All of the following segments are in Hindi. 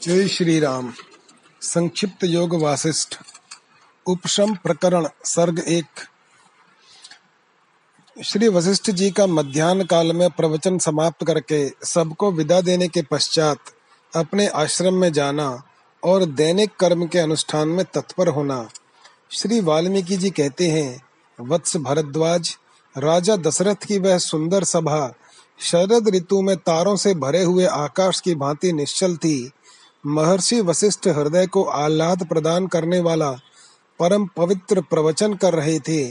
जय श्री राम संक्षिप्त योग वासिष्ठ उपशम प्रकरण सर्ग एक। श्री वशिष्ठ जी का मध्यान्ह काल में प्रवचन समाप्त करके सबको विदा देने के पश्चात अपने आश्रम में जाना और दैनिक कर्म के अनुष्ठान में तत्पर होना। श्री वाल्मीकि जी कहते हैं, वत्स भरद्वाज, राजा दशरथ की वह सुंदर सभा, शरद ऋतु में तारों से भरे हुए आकाश की भांति निश्चल थी। महर्षि वशिष्ठ हृदय को आह्लाद प्रदान करने वाला परम पवित्र प्रवचन कर रहे थे।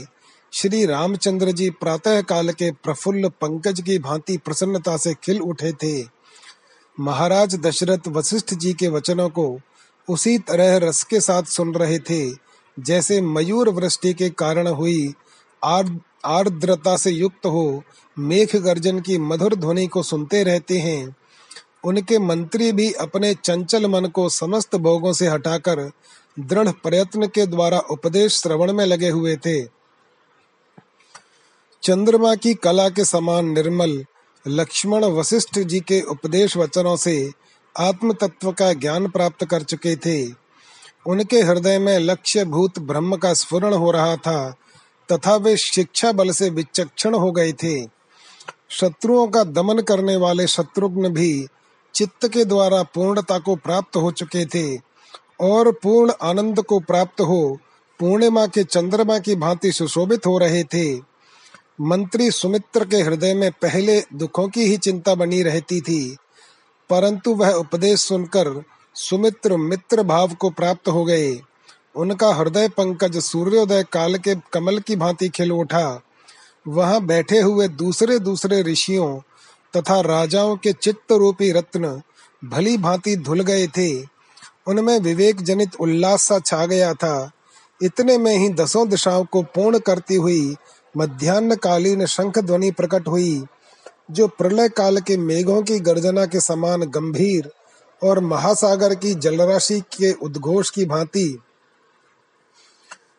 श्री रामचंद्र जी प्रातः काल के प्रफुल्ल पंकज की भांति प्रसन्नता से खिल उठे थे। महाराज दशरथ वशिष्ठ जी के वचनों को उसी तरह रस के साथ सुन रहे थे, जैसे मयूर वृष्टि के कारण हुई आर्द्रता से युक्त हो, मेघ गर्जन की मधुर ध्वनि को सुनते रहते हैं। उनके मंत्री भी अपने चंचल मन को समस्त भोगों से हटाकर दृढ़ प्रयत्न के द्वारा उपदेश श्रवण में लगे हुए थे। चंद्रमा की कला के समान निर्मल, लक्ष्मण वशिष्ठ जी के उपदेश वचनों से आत्म तत्व का ज्ञान प्राप्त कर चुके थे। उनके हृदय में लक्ष्य भूत ब्रह्म का स्फुरण हो रहा था, तथा वे शिक्षा बल से विचक्षण हो गए थे। शत्रुओं का दमन करने वाले शत्रुघ्न भी चित्त के द्वारा पूर्णता को प्राप्त हो चुके थे। और पूर्ण आनंद को प्राप्त हो, पूर्णिमा के चंद्रमा की भांति सुशोभित हो रहे थे। मंत्री सुमित्र के हृदय में पहले दुखों की ही चिंता बनी रहती थी। परंतु वह उपदेश सुनकर सुमित्र मित्र भाव को प्राप्त हो गए। उनका हृदय पंकज सूर्योदय काल के कमल की भांति खिल उठा। वहाँ बैठे हुए दूसरे दूसरे ऋषियों तथा राजाओं के चित्त रूपी रत्न भली भांति धुल गए थे। उनमें विवेक जनित उल्लास सा छा गया था। इतने में ही दसों दिशाओं को पूर्ण करती हुई मध्यान्ह कालीन शंख ध्वनि प्रकट हुई, जो प्रलय काल के मेघों की गर्जना के समान गंभीर और महासागर की जलराशि के उद्घोष की भांति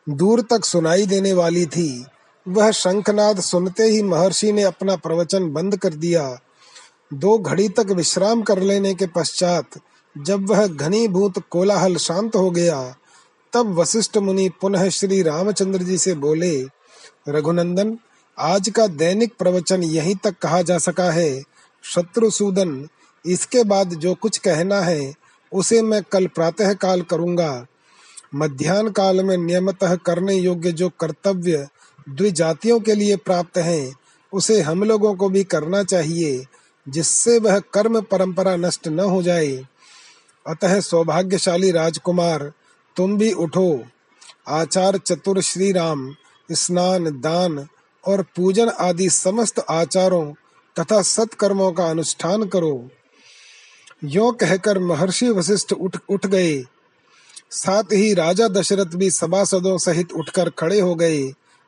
दूर तक सुनाई देने वाली थी। वह शंखनाद सुनते ही महर्षि ने अपना प्रवचन बंद कर दिया दो घड़ी तक विश्राम कर लेने के पश्चात जब वह घनीभूत कोलाहल शांत हो गया, तब वशिष्ठ मुनि पुनः श्री रामचंद्र जी से बोले, रघुनंदन, आज का दैनिक प्रवचन यहीं तक कहा जा सका है। शत्रुसूदन इसके बाद जो कुछ कहना है, उसे मैं कल प्रातः काल करूँगा। मध्यान्ह काल में नियमतः करने योग्य जो कर्तव्य द्विजातियों के लिए प्राप्त हैं, उसे हम लोगों को भी करना चाहिए। जिससे वह कर्म परंपरा नष्ट न हो जाए। अतः सौभाग्यशाली राजकुमार, तुम भी उठो। आचार चतुर श्री राम स्नान, दान और पूजन आदि समस्त आचारों तथा सत्कर्मों का अनुष्ठान करो। यो कहकर महर्षि वशिष्ठ उठ उठ गए। साथ ही राजा दशरथ भी सभासदों सहित उठकर खड़े हो गए।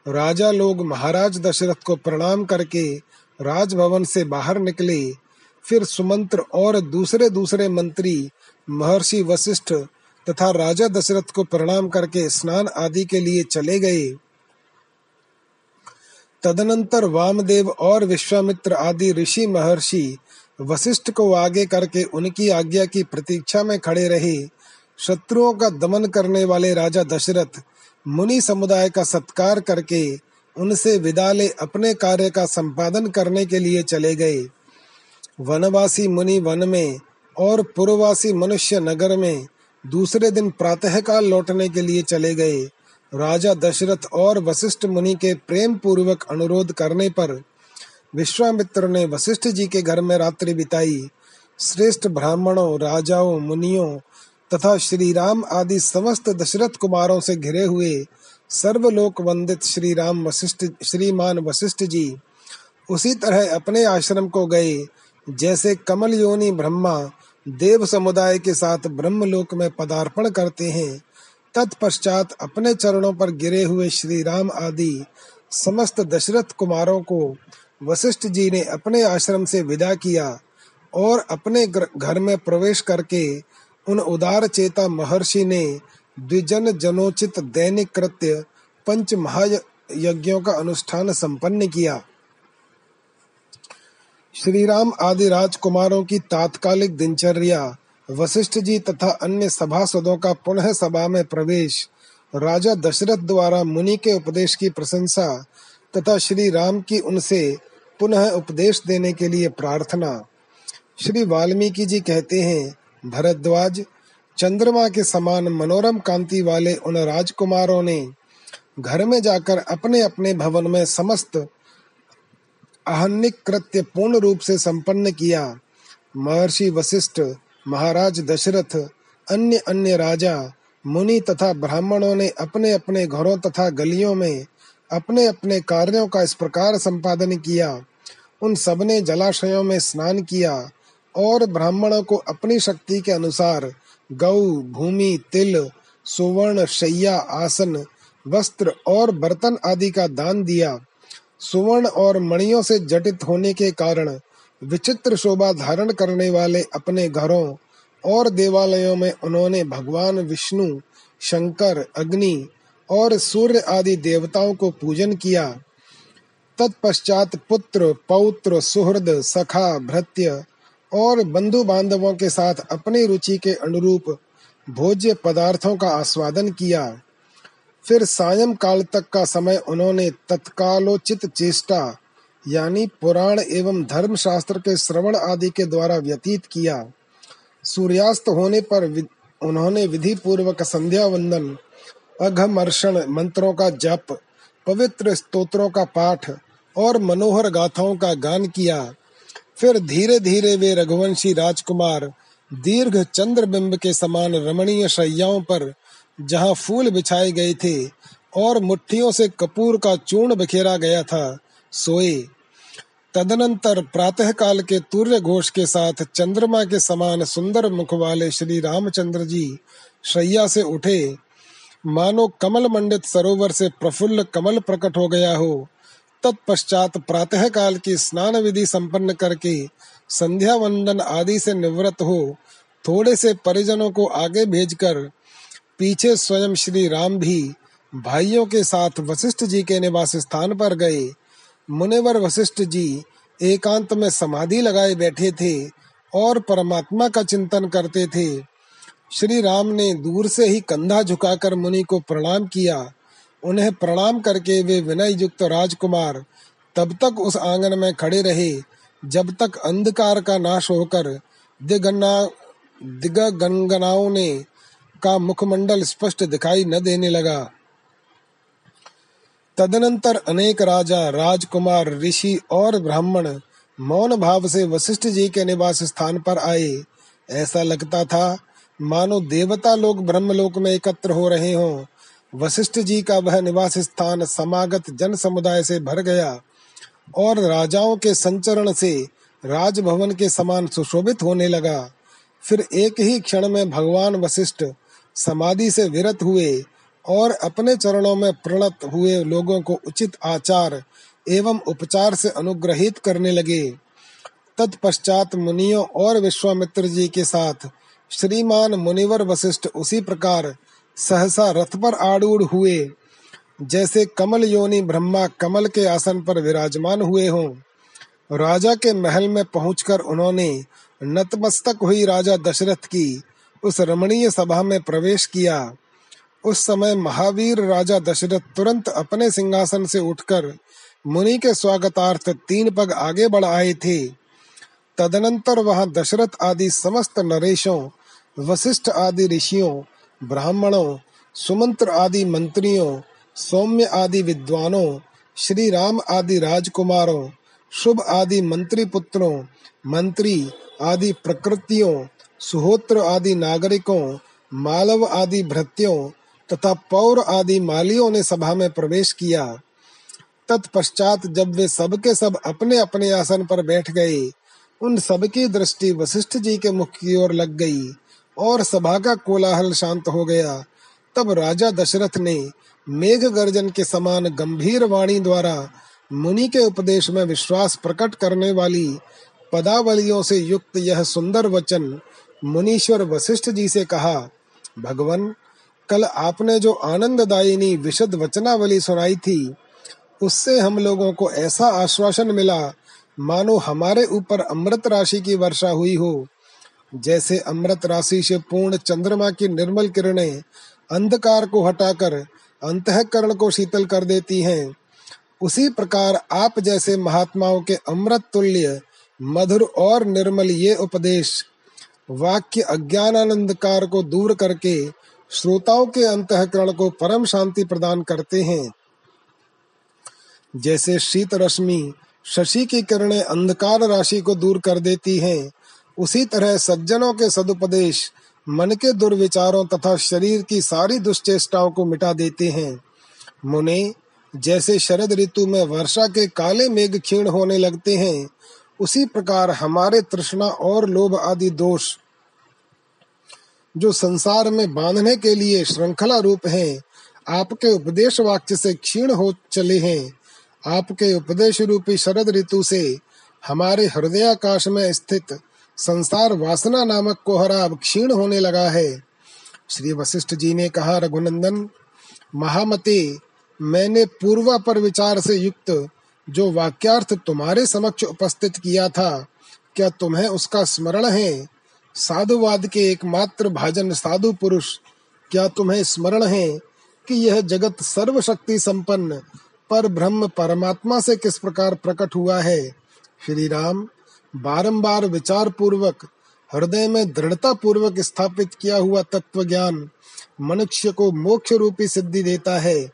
राजा लोग महाराज दशरथ को प्रणाम करके राजभवन से बाहर निकले। फिर सुमंत्र और दूसरे दूसरे मंत्री, महर्षि वशिष्ठ तथा राजा दशरथ को प्रणाम करके स्नान आदि के लिए चले गए। तदनंतर वामदेव और विश्वामित्र आदि ऋषि महर्षि वशिष्ठ को आगे करके उनकी आज्ञा की प्रतीक्षा में खड़े रहे। शत्रुओं का दमन करने वाले राजा दशरथ मुनि समुदाय का सत्कार करके उनसे विदा ले अपने कार्य का संपादन करने के लिए चले गए। वनवासी मुनि वन में और पूर्ववासी मनुष्य नगर में दूसरे दिन प्रातःकाल लौटने के लिए चले गए। राजा दशरथ और वशिष्ठ मुनि के प्रेम पूर्वक अनुरोध करने पर विश्वामित्र ने वशिष्ठ जी के घर में रात्रि बिताई। श्रेष्ठ ब्राह्मणों, राजाओं, मुनियों तथा श्री राम आदि समस्त दशरथ कुमारों से घिरे हुए सर्वलोक वंदित श्री राम वशिष्ठ, श्रीमान वशिष्ठ जी, उसी तरह अपने आश्रम को गए, जैसे कमल योनि ब्रह्मा देव समुदाय के साथ ब्रह्मलोक में पदार्पण करते हैं, तत्पश्चात अपने चरणों पर गिरे हुए श्री राम आदि समस्त दशरथ कुमारों को वशिष्ठ जी ने अपने आश्रम से विदा किया और अपने घर में प्रवेश करके उन उदार चेता महर्षि ने द्विजन जनोचित दैनिक कृत्य पंच महायज्ञों का अनुष्ठान संपन्न किया। श्री राम आदि राजकुमारों की तात्कालिक दिनचर्या वशिष्ठ जी तथा अन्य सभासदों का पुनः सभा में प्रवेश, राजा दशरथ द्वारा मुनि के उपदेश की प्रशंसा तथा श्री राम की उनसे पुनः उपदेश देने के लिए प्रार्थना। श्री वाल्मीकि जी कहते हैं, भरद्वाज चंद्रमा के समान मनोरम कांति वाले उन राजकुमारों ने घर में जाकर अपने अपने भवन में समस्त आहनिक कृत्य पूर्ण रूप से संपन्न किया। महर्षि वशिष्ठ, महाराज दशरथ, अन्य अन्य राजा, मुनि तथा ब्राह्मणों ने अपने अपने घरों तथा गलियों में अपने अपने कार्यों का इस प्रकार संपादन किया। उन सबने जलाशयों में स्नान किया और ब्राह्मणों को अपनी शक्ति के अनुसार गौ, भूमि, तिल, सुवर्ण, शैया, आसन, वस्त्र और बर्तन आदि का दान दिया। सुवर्ण और मणियों से जटित होने के कारण विचित्र शोभा धारण करने वाले अपने घरों और देवालयों में उन्होंने भगवान विष्णु, शंकर, अग्नि और सूर्य आदि देवताओं को पूजन किया। तत्पश्चात पुत्र, पौत्र, सुहृद, सखा, भृत्य और बंधु बांधवों के साथ अपनी रुचि के अनुरूप भोज्य पदार्थों का आस्वादन किया। फिर सायं काल तक का समय उन्होंने तत्कालोचित चेष्टा, यानी पुराण एवं धर्म शास्त्र के श्रवण आदि के द्वारा व्यतीत किया। सूर्यास्त होने पर उन्होंने विधि पूर्वक संध्या वंदन अघमर्षण मंत्रों का जप, पवित्र स्तोत्रों का पाठ और मनोहर गाथाओं का गान किया। फिर धीरे धीरे वे रघुवंशी राजकुमार दीर्घ चंद्र बिंब के समान रमणीय शैयाओं पर, जहाँ फूल बिछाए गए थे और मुट्ठियों से कपूर का चूर्ण बिखेरा गया था, सोए। तदनंतर प्रातः काल के तूर्य घोष के साथ चंद्रमा के समान सुंदर मुख वाले श्री रामचंद्र जी शैया से उठे। मानो कमल मंडित सरोवर से प्रफुल्ल कमल प्रकट हो गया हो तत्पश्चात प्रातः काल की स्नान विधि संपन्न करके संध्या वंदन आदि से निवृत्त हो, थोड़े से परिजनों को आगे भेजकर पीछे स्वयं श्री राम भी भाइयों के साथ वशिष्ठ जी के निवास स्थान पर गए। मुनिवर वशिष्ठ जी एकांत में समाधि लगाए बैठे थे और परमात्मा का चिंतन करते थे। श्री राम ने दूर से ही कंधा झुकाकर मुनि को प्रणाम किया। उन्हें प्रणाम करके वे विनय युक्त राजकुमार तब तक उस आँगन में खड़े रहे, जब तक अंधकार का नाश होकर दिगन्ना दिगंगनाओं ने का मुखमंडल स्पष्ट दिखाई न देने लगा। तदनंतर अनेक राजा, राजकुमार, ऋषि और ब्राह्मण मौन भाव से वशिष्ठ जी के निवास स्थान पर आए। ऐसा लगता था, मानो देवता लोग ब्रह्मलोक में एकत्र हो रहे हों। वशिष्ठ जी का वह निवास स्थान समागत जन समुदाय से भर गया और राजाओं के संचरण से राजभवन के समान सुशोभित होने लगा। फिर एक ही क्षण में भगवान वशिष्ठ समाधि से विरत हुए और अपने चरणों में प्रणत हुए लोगों को उचित आचार एवं उपचार से अनुग्रहित करने लगे। तत्पश्चात मुनियों और विश्वामित्र जी के साथ श्रीमान मुनिवर वशिष्ठ उसी प्रकार सहसा रथ पर आरूढ़ हुए। जैसे कमल योनि ब्रह्मा कमल के आसन पर विराजमान हुए हों। राजा के महल में पहुंचकर उन्होंने नतमस्तक हुई राजा दशरथ की उस रमणीय सभा में प्रवेश किया। उस समय महावीर राजा दशरथ तुरंत अपने सिंहासन से उठकर मुनि के स्वागतार्थ तीन पग आगे बढ़ आए थे। तदनंतर वहाँ दशरथ आदि समस्त नरेशों, वशिष्ठ आदि ऋषियों ब्राह्मणों, सुमंत्र आदि मंत्रियों, सौम्य आदि विद्वानों श्री राम आदि राजकुमारों, शुभ आदि मंत्री पुत्रों मंत्री आदि प्रकृतियों, सुहोत्र आदि नागरिकों, मालव आदि भृत्यों तथा पौर आदि मालियों ने सभा में प्रवेश किया। तत्पश्चात जब वे सब के सब अपने अपने आसन पर बैठ गए, उन सबकी दृष्टि वशिष्ठ जी के मुख की ओर लग गई। और सभा का कोलाहल शांत हो गया। तब राजा दशरथ ने मेघ गर्जन के समान गंभीर वाणी द्वारा मुनि के उपदेश में विश्वास प्रकट करने वाली पदावलियों से युक्त यह सुंदर वचन मुनीश्वर वशिष्ठ जी से कहा, भगवान, कल आपने जो आनंददायिनी विशद वचनावली सुनाई थी, उससे हम लोगों को ऐसा आश्वासन मिला, मानो हमारे ऊपर अमृत राशि की वर्षा हुई हो। जैसे अमृत राशि से पूर्ण चंद्रमा की निर्मल किरणें अंधकार को हटाकर अंतकरण को शीतल कर देती हैं। उसी प्रकार आप जैसे महात्माओं के अमृत तुल्य, मधुर और निर्मल ये उपदेश, वाक्य अज्ञानानंदकार को दूर करके श्रोताओं के अंतकरण को परम शांति प्रदान करते हैं। जैसे शीत रश्मि शशि की किरणें अंधकार राशि को दूर कर देती हैं। उसी तरह सज्जनों के सदुपदेश मन के दुर्विचारों तथा शरीर की सारी दुष्चेष्टाओं को मिटा देते हैं। मुने, जैसे शरद ऋतु में वर्षा के काले मेघ क्षीण होने लगते हैं, उसी प्रकार हमारे तृष्णा और लोभ आदि दोष, जो संसार में बांधने के लिए श्रृंखला रूप हैं, आपके उपदेश वाक्य से क्षीण हो चले हैं। आपके उपदेश रूपी शरद ऋतु से हमारे हृदयाकाश में स्थित संसार वासना नामक कोहरा अब क्षीण होने लगा है। श्री वशिष्ठ जी ने कहा, रघुनंदन, महामते, मैंने पूर्वा पर विचार से युक्त जो वाक्यार्थ तुम्हारे समक्ष उपस्थित किया था, क्या तुम्हें उसका स्मरण है? साधुवाद के एकमात्र भाजन साधु पुरुष, क्या तुम्हें स्मरण है कि यह जगत सर्वशक्ति संपन्न पर ब्रह्म परमात्मा से किस प्रकार प्रकट हुआ है? श्री राम बारंबार विचार पूर्वक हृदय में दृढ़ता पूर्वक स्थापित किया हुआ तत्व ज्ञान मनुष्य को मोक्ष रूपी सिद्धि देता है।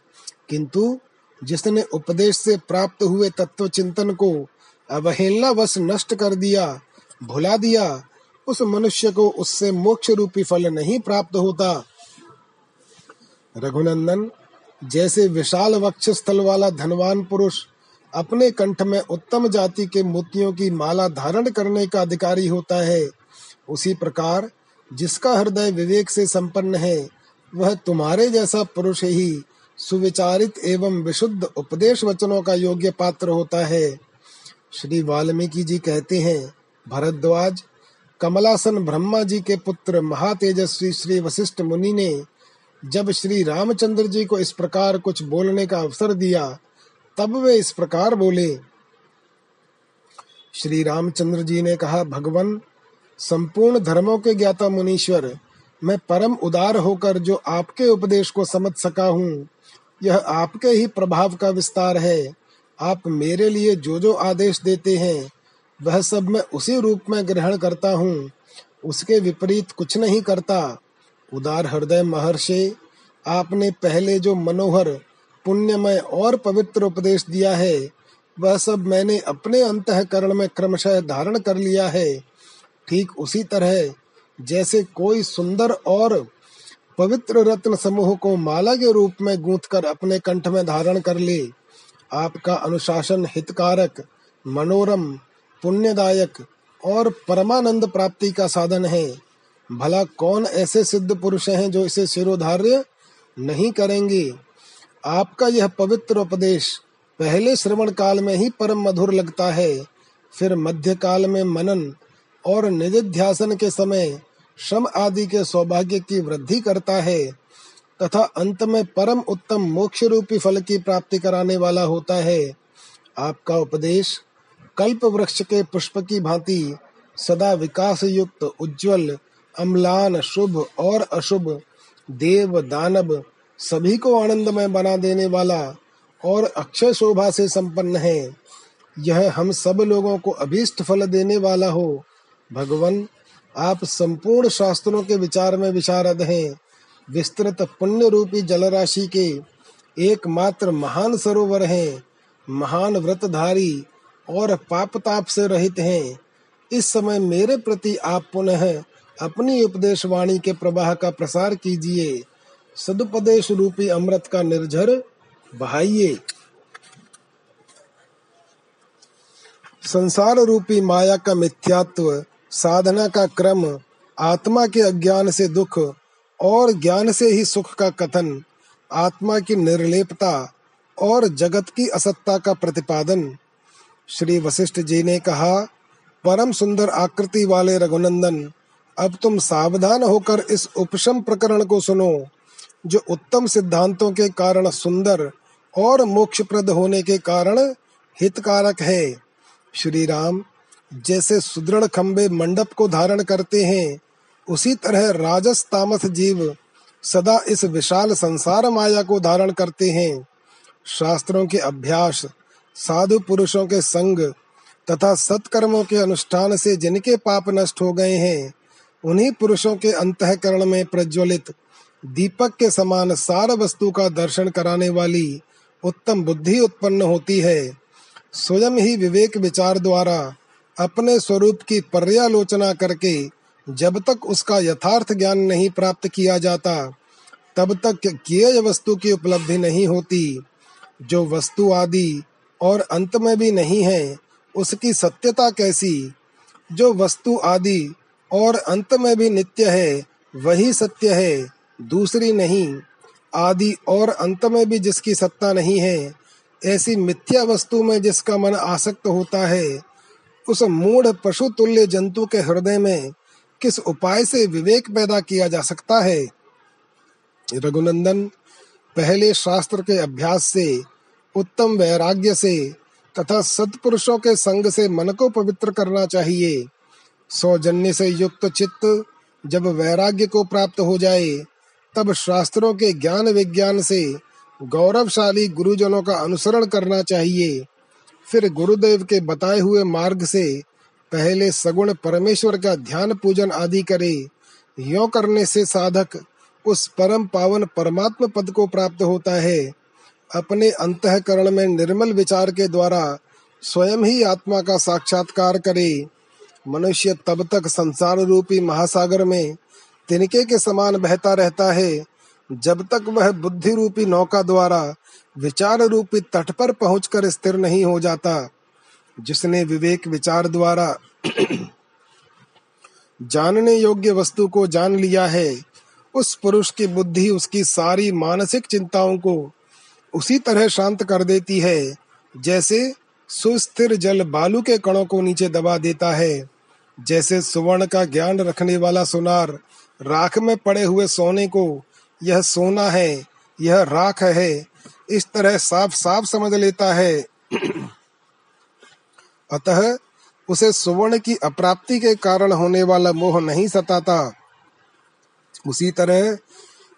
किंतु, जिसने उपदेश से प्राप्त हुए तत्व चिंतन को अवहेलना वश नष्ट कर दिया, भुला दिया, उस मनुष्य को उससे मोक्ष रूपी फल नहीं प्राप्त होता। रघुनंदन, जैसे विशाल वक्ष स्थल वाला धनवान पुरुष अपने कंठ में उत्तम जाति के मोतियों की माला धारण करने का अधिकारी होता है। उसी प्रकार, जिसका हृदय विवेक से संपन्न है, वह तुम्हारे जैसा पुरुष ही सुविचारित एवं विशुद्ध उपदेश वचनों का योग्य पात्र होता है। श्री वाल्मीकि जी कहते हैं, भरद्वाज, कमलासन ब्रह्मा जी के पुत्र महातेजस्वी श्री वशिष्ठ मुनि ने जब श्री रामचंद्र जी को इस प्रकार कुछ बोलने का अवसर दिया तब वे इस प्रकार बोले, श्री रामचंद्र जी ने कहा, भगवान, संपूर्ण धर्मों के ज्ञाता मुनीश्वर, मैं परम उदार होकर जो आपके उपदेश को समझ सका हूँ, यह आपके ही प्रभाव का विस्तार है। आप मेरे लिए जो जो आदेश देते हैं, वह सब मैं उसी रूप में ग्रहण करता हूँ। उसके विपरीत कुछ नहीं करता। उदार हृदय महर्षि, आपने पहले जो मनोहर पुण्यमय और पवित्र उपदेश दिया है। वह सब मैंने अपने अंतकरण में क्रमशः धारण कर लिया है। ठीक उसी तरह, जैसे कोई सुंदर और पवित्र रत्न समूह को माला के रूप में गूंथ कर अपने कंठ में धारण कर ले। आपका अनुशासन हितकारक, मनोरम, पुण्यदायक और परमानंद प्राप्ति का साधन है। भला कौन ऐसे सिद्ध पुरुष हैं जो इसे सिरोधार्य नहीं करेंगे? आपका यह पवित्र उपदेश पहले श्रवण काल में ही परम मधुर लगता है, फिर मध्य काल में मनन और निधिध्यासन के समय श्रम आदि के सौभाग्य की वृद्धि करता है, तथा अंत में परम उत्तम मोक्ष रूपी फल की प्राप्ति कराने वाला होता है। आपका उपदेश कल्प वृक्ष के पुष्प की भांति सदा विकास युक्त उज्जवल, अम्लान, शुभ और अशुभ, देव दानव सभी को आनंदमय बना देने वाला और अक्षय शोभा से संपन्न है। यह हम सब लोगों को अभीष्ट फल देने वाला हो। भगवान, आप संपूर्ण शास्त्रों के विचार में विशारद हैं। विस्तृत पुण्य रूपी जलराशि के एकमात्र महान सरोवर हैं। महान व्रतधारी और पाप ताप से रहित हैं। इस समय मेरे प्रति आप पुनः अपनी उपदेश वाणी के प्रवाह का प्रसार कीजिए। सदुपदेश रूपी अमृत का निर्झर, बहाइए। संसार रूपी माया का मिथ्यात्व, साधना का क्रम, आत्मा के अज्ञान से दुख, और ज्ञान से ही सुख का कथन, आत्मा की निर्लेपता, और जगत की असत्ता का प्रतिपादन। श्री वशिष्ठ जी ने कहा, परम सुंदर आकृति वाले रघुनंदन, अब तुम सावधान होकर इस उपशम प्रकरण को सुनो। जो उत्तम सिद्धांतों के कारण सुंदर और मोक्षप्रद होने के कारण हितकारक है। श्री राम जैसे सुदृढ़ खंबे मंडप को धारण करते हैं, उसी तरह राजस तामस जीव सदा इस विशाल संसार माया को धारण करते हैं। शास्त्रों के अभ्यास, साधु पुरुषों के संग तथा सत्कर्मों के अनुष्ठान से जिनके पाप नष्ट हो गए हैं, उन्हीं पुरुषों के अंतकरण में प्रज्वलित दीपक के समान सार वस्तु का दर्शन कराने वाली उत्तम बुद्धि उत्पन्न होती है। स्वयं ही विवेक विचार द्वारा अपने स्वरूप की पर्यालोचना करके जब तक उसका यथार्थ ज्ञान नहीं प्राप्त किया जाता, तब तक किए वस्तु की उपलब्धि नहीं होती। जो वस्तु आदि और अंत में भी नहीं है, उसकी सत्यता कैसी? जो वस्तु आदि और अंत में भी नित्य है, वही सत्य है। दूसरी नहीं, आदि और अंत में भी जिसकी सत्ता नहीं है, ऐसी मिथ्या वस्तु में जिसका मन आसक्त होता है, उस मूढ़ पशु तुल्य जंतु के हृदय में किस उपाय से विवेक पैदा किया जा सकता है? रघुनंदन, पहले शास्त्र के अभ्यास से, उत्तम वैराग्य से, तथा सत्पुरुषों के संग से मन को पवित्र करना चाहिए। सौजन्य से युक्त चित्त जब वैराग्य को प्राप्त हो जाए तब शास्त्रों के ज्ञान विज्ञान से गौरवशाली गुरुजनों का अनुसरण करना चाहिए। फिर गुरुदेव के बताए हुए मार्ग से पहले सगुण परमेश्वर का ध्यान पूजन आदि करे। यो करने से साधक उस परम पावन परमात्म पद को प्राप्त होता है। अपने अंतकरण में निर्मल विचार के द्वारा स्वयं ही आत्मा का साक्षात्कार करे। मनुष्य तब तक संसार रूपी महासागर में तिनके के समान बहता रहता है। जब तक वह बुद्धि रूपी नौका द्वारा विचार रूपी तट पर पहुंचकर स्थिर नहीं हो जाता, जिसने विवेक विचार द्वारा जानने योग्य वस्तु को जान लिया है, उस पुरुष की बुद्धि उसकी सारी मानसिक चिंताओं को उसी तरह शांत कर देती है, जैसे सुस्थिर जल बालू के कणों को नीचे दबा देता है। जैसे सुवर्ण का ज्ञान रखने वाला सुनार राख में पड़े हुए सोने को, यह सोना है, यह राख है, इस तरह साफ़ साफ़ समझ लेता है। अतः उसे सुवर्ण की अप्राप्ति के कारण होने वाला मोह नहीं सताता। उसी तरह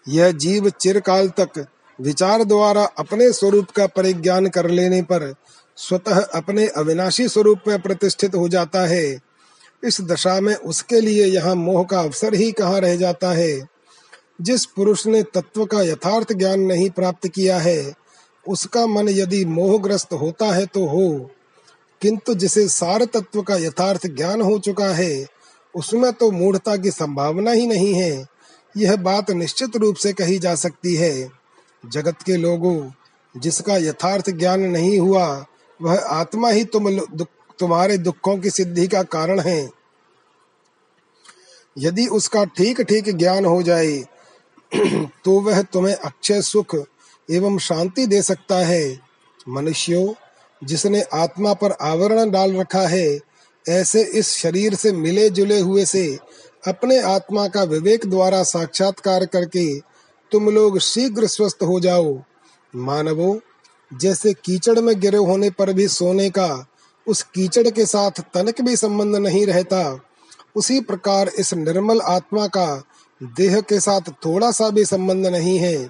यह जीव चिरकाल तक विचार द्वारा अपने स्वरूप का परिज्ञान कर लेने पर स्वतः अपने अविनाशी स्वरूप में प्रतिष्ठित हो जाता है। इस दशा में उसके लिए यहाँ मोह का अवसर ही कहाँ रह जाता है? जिस पुरुष ने तत्व का यथार्थ ज्ञान नहीं प्राप्त किया है, उसका मन यदि मोहग्रस्त होता है तो हो। किंतु जिसे सार तत्व का यथार्थ ज्ञान हो चुका है, उसमें तो मूढ़ता की संभावना ही नहीं है। यह बात निश्चित रूप से कही जा सकती है। जगत के लोगों, जिसका यथार्थ ज्ञान नहीं हुआ, वह आत्मा ही तुम तुम्हारे दुखों की सिद्धि का कारण है। यदि उसका ठीक ठीक ज्ञान हो जाए तो वह तुम्हें अक्षय सुख एवं शांति दे सकता है। मनुष्यों, जिसने आत्मा पर आवरण डाल रखा है, ऐसे इस शरीर से मिले जुले हुए से अपने आत्मा का विवेक द्वारा साक्षात्कार करके तुम लोग शीघ्र स्वस्थ हो जाओ। मानवो, जैसे कीचड़ में गिरे होने पर भी सोने का उस कीचड़ के साथ तनक भी संबंध नहीं रहता। उसी प्रकार इस निर्मल आत्मा का देह के साथ थोड़ा सा भी संबंध नहीं है।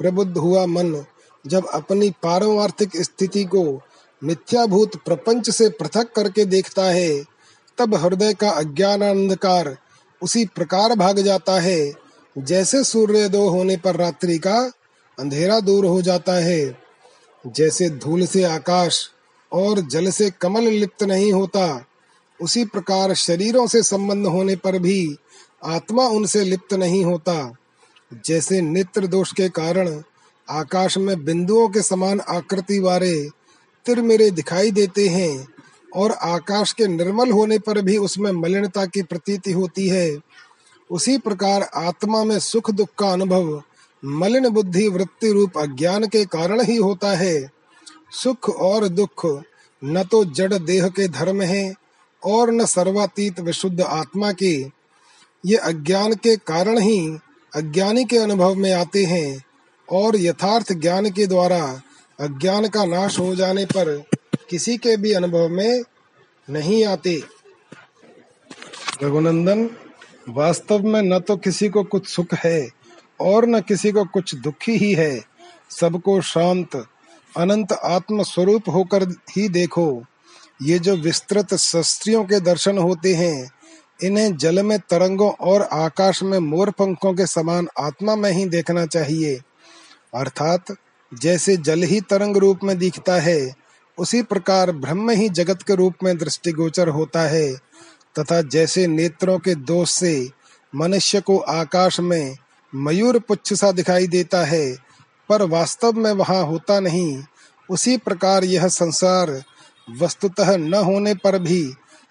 प्रबुद्ध हुआ मन जब अपनी पारमार्थिक स्थिति को मिथ्याभूत प्रपंच से पृथक करके देखता है, तब हृदय का अज्ञान अंधकार उसी प्रकार भाग जाता है, जैसे सूर्य दो होने पर रात्रि का अंधेरा दूर हो जाता है, जैसे धूल से आकाश और जल से कमल लिप्त नहीं होता, उसी प्रकार शरीरों से संबंध होने पर भी आत्मा उनसे लिप्त नहीं होता। जैसे नेत्र दोष के कारण आकाश में बिंदुओं के समान आकृति वाले तिरमिरे दिखाई देते हैं और आकाश के निर्मल होने पर भी उसमें मलिनता की प्रतीति होती है, उसी प्रकार आत्मा में सुख दुख का अनुभव मलिन बुद्धि वृत्ति रूप अज्ञान के कारण ही होता है। सुख और दुख, न तो जड़ देह के धर्म है, और न सर्वातीत विशुद्ध आत्मा के। ये अज्ञान के कारण ही अज्ञानी के अनुभव में आते हैं, और यथार्थ ज्ञान के द्वारा अज्ञान का नाश हो जाने पर किसी के भी अनुभव में नहीं आते। रघुनंदन, वास्तव में न तो किसी को कुछ सुख है, और न किसी को कुछ दुखी ही है। सबको शांत अनंत आत्म स्वरूप होकर ही देखो। ये जो विस्तृत शस्त्रियों के दर्शन होते हैं, इन्हें जल में तरंगों और आकाश में मोर पंखों के समान आत्मा में ही देखना चाहिए। अर्थात, जैसे जल ही तरंग रूप में दिखता है, उसी प्रकार ब्रह्म ही जगत के रूप में दृष्टिगोचर होता है, तथा जैसे नेत्रों के दोष से मनुष्य को आकाश में मयूर पुच्छ सा दिखाई देता है पर वास्तव में वहाँ होता नहीं। उसी प्रकार यह संसार वस्तुतः न होने पर भी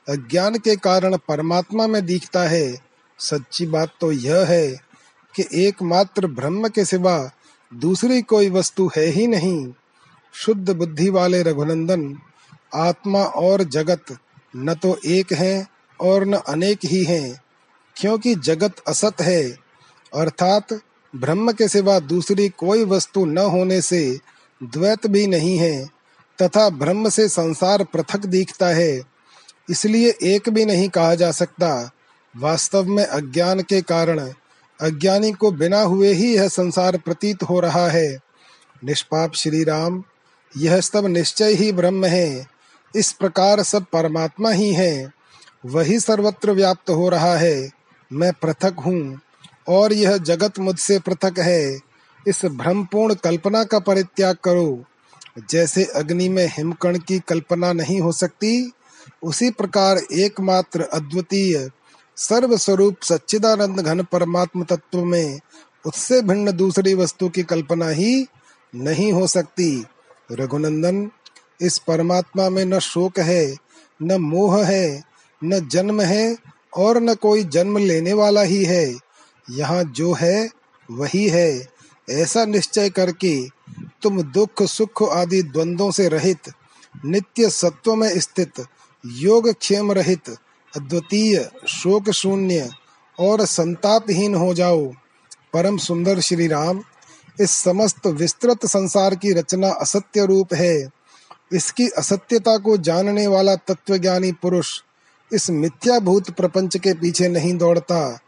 अज्ञान के कारण परमात्मा में दिखता है। सच्ची बात तो यह है कि एकमात्र ब्रह्म के सिवा दूसरी कोई वस्तु है ही नहीं। शुद्ध बुद्धि वाले रघुनंदन, आत्मा और जगत न तो एक है और न अनेक ही हैं, क्योंकि जगत असत है, अर्थात ब्रह्म के सिवा दूसरी कोई वस्तु न होने से द्वैत भी नहीं है, तथा ब्रह्म से संसार पृथक दिखता है, इसलिए एक भी नहीं कहा जा सकता। वास्तव में अज्ञान के कारण अज्ञानी को बिना हुए ही यह संसार प्रतीत हो रहा है। निष्पाप श्री राम यह सब निश्चय ही ब्रह्म है, इस प्रकार सब परमात्मा ही है, वही सर्वत्र व्याप्त हो रहा है, मैं पृथक हूँ। और यह जगत मुझसे पृथक है। इस भ्रमपूर्ण कल्पना का परित्याग करो। जैसे अग्नि में हिमकण की कल्पना नहीं हो सकती, उसी प्रकार एकमात्र अद्वितीय सर्व स्वरूप सच्चिदानंद घन परमात्म तत्व में उससे भिन्न दूसरी वस्तु की कल्पना ही नहीं हो सकती। रघुनंदन, इस परमात्मा में न शोक है, न मोह है, न जन्म है और न कोई जन्म लेने वाला ही है। यहाँ जो है, वही है। ऐसा निश्चय करके तुम दुख, सुख आदि द्वंद्वों से रहित, नित्य सत्व में स्थित, योग क्षेम रहित, अद्वितीय, शोक शून्य और संतापहीन हो जाओ। परम सुंदर श्री राम इस समस्त विस्तृत संसार की रचना असत्य रूप है। इसकी असत्यता को जानने वाला तत्वज्ञानी पुरुष इस मिथ्याभूत प्रपंच के पीछे नहीं दौड़ता।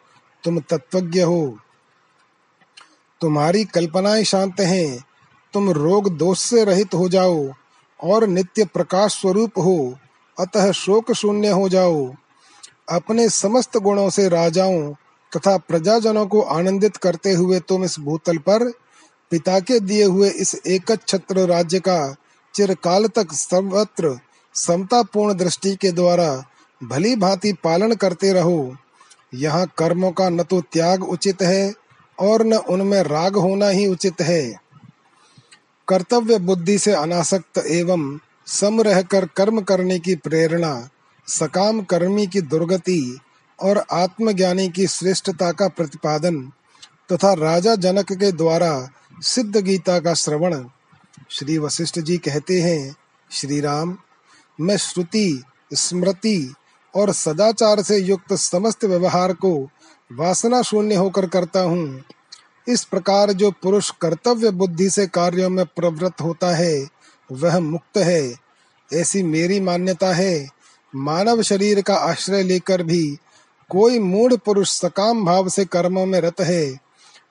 तुम तत्वज्ञ हो। तुम्हारी कल्पनाएँ शांत हैं। तुम रोग दोष से रहित हो जाओ और नित्य प्रकाश स्वरूप हो। अतः शोक शून्य हो जाओ। अपने समस्त गुणों से राजाओं तथा प्रजाजनों को आनंदित करते हुए तुम इस भूतल पर, पिता के दिए हुए इस एक छत्र राज्य का चिरकाल तक सर्वत्र समतापूर्ण दृष्टि के द्वारा भली भांति पालन करते रहो। यहाँ कर्मों का न तो त्याग उचित है और न उनमें राग होना ही उचित है। कर्तव्य बुद्धि से अनासक्त एवं सम रहकर कर्म करने की प्रेरणा, सकाम कर्मी की दुर्गति और आत्मज्ञानी की श्रेष्ठता का प्रतिपादन तथा राजा जनक के द्वारा सिद्ध गीता का श्रवण, श्री वशिष्ठ जी कहते हैं श्री राम मैं श्रुति, स्मृति और सदाचार से युक्त समस्त व्यवहार को वासना शून्य होकर करता हूँ। इस प्रकार जो पुरुष कर्तव्य बुद्धि से कार्यों में प्रवृत्त होता है, वह मुक्त है। ऐसी मेरी मान्यता है, मानव शरीर का आश्रय लेकर भी कोई मूढ़ पुरुष सकाम भाव से कर्मों में रत है।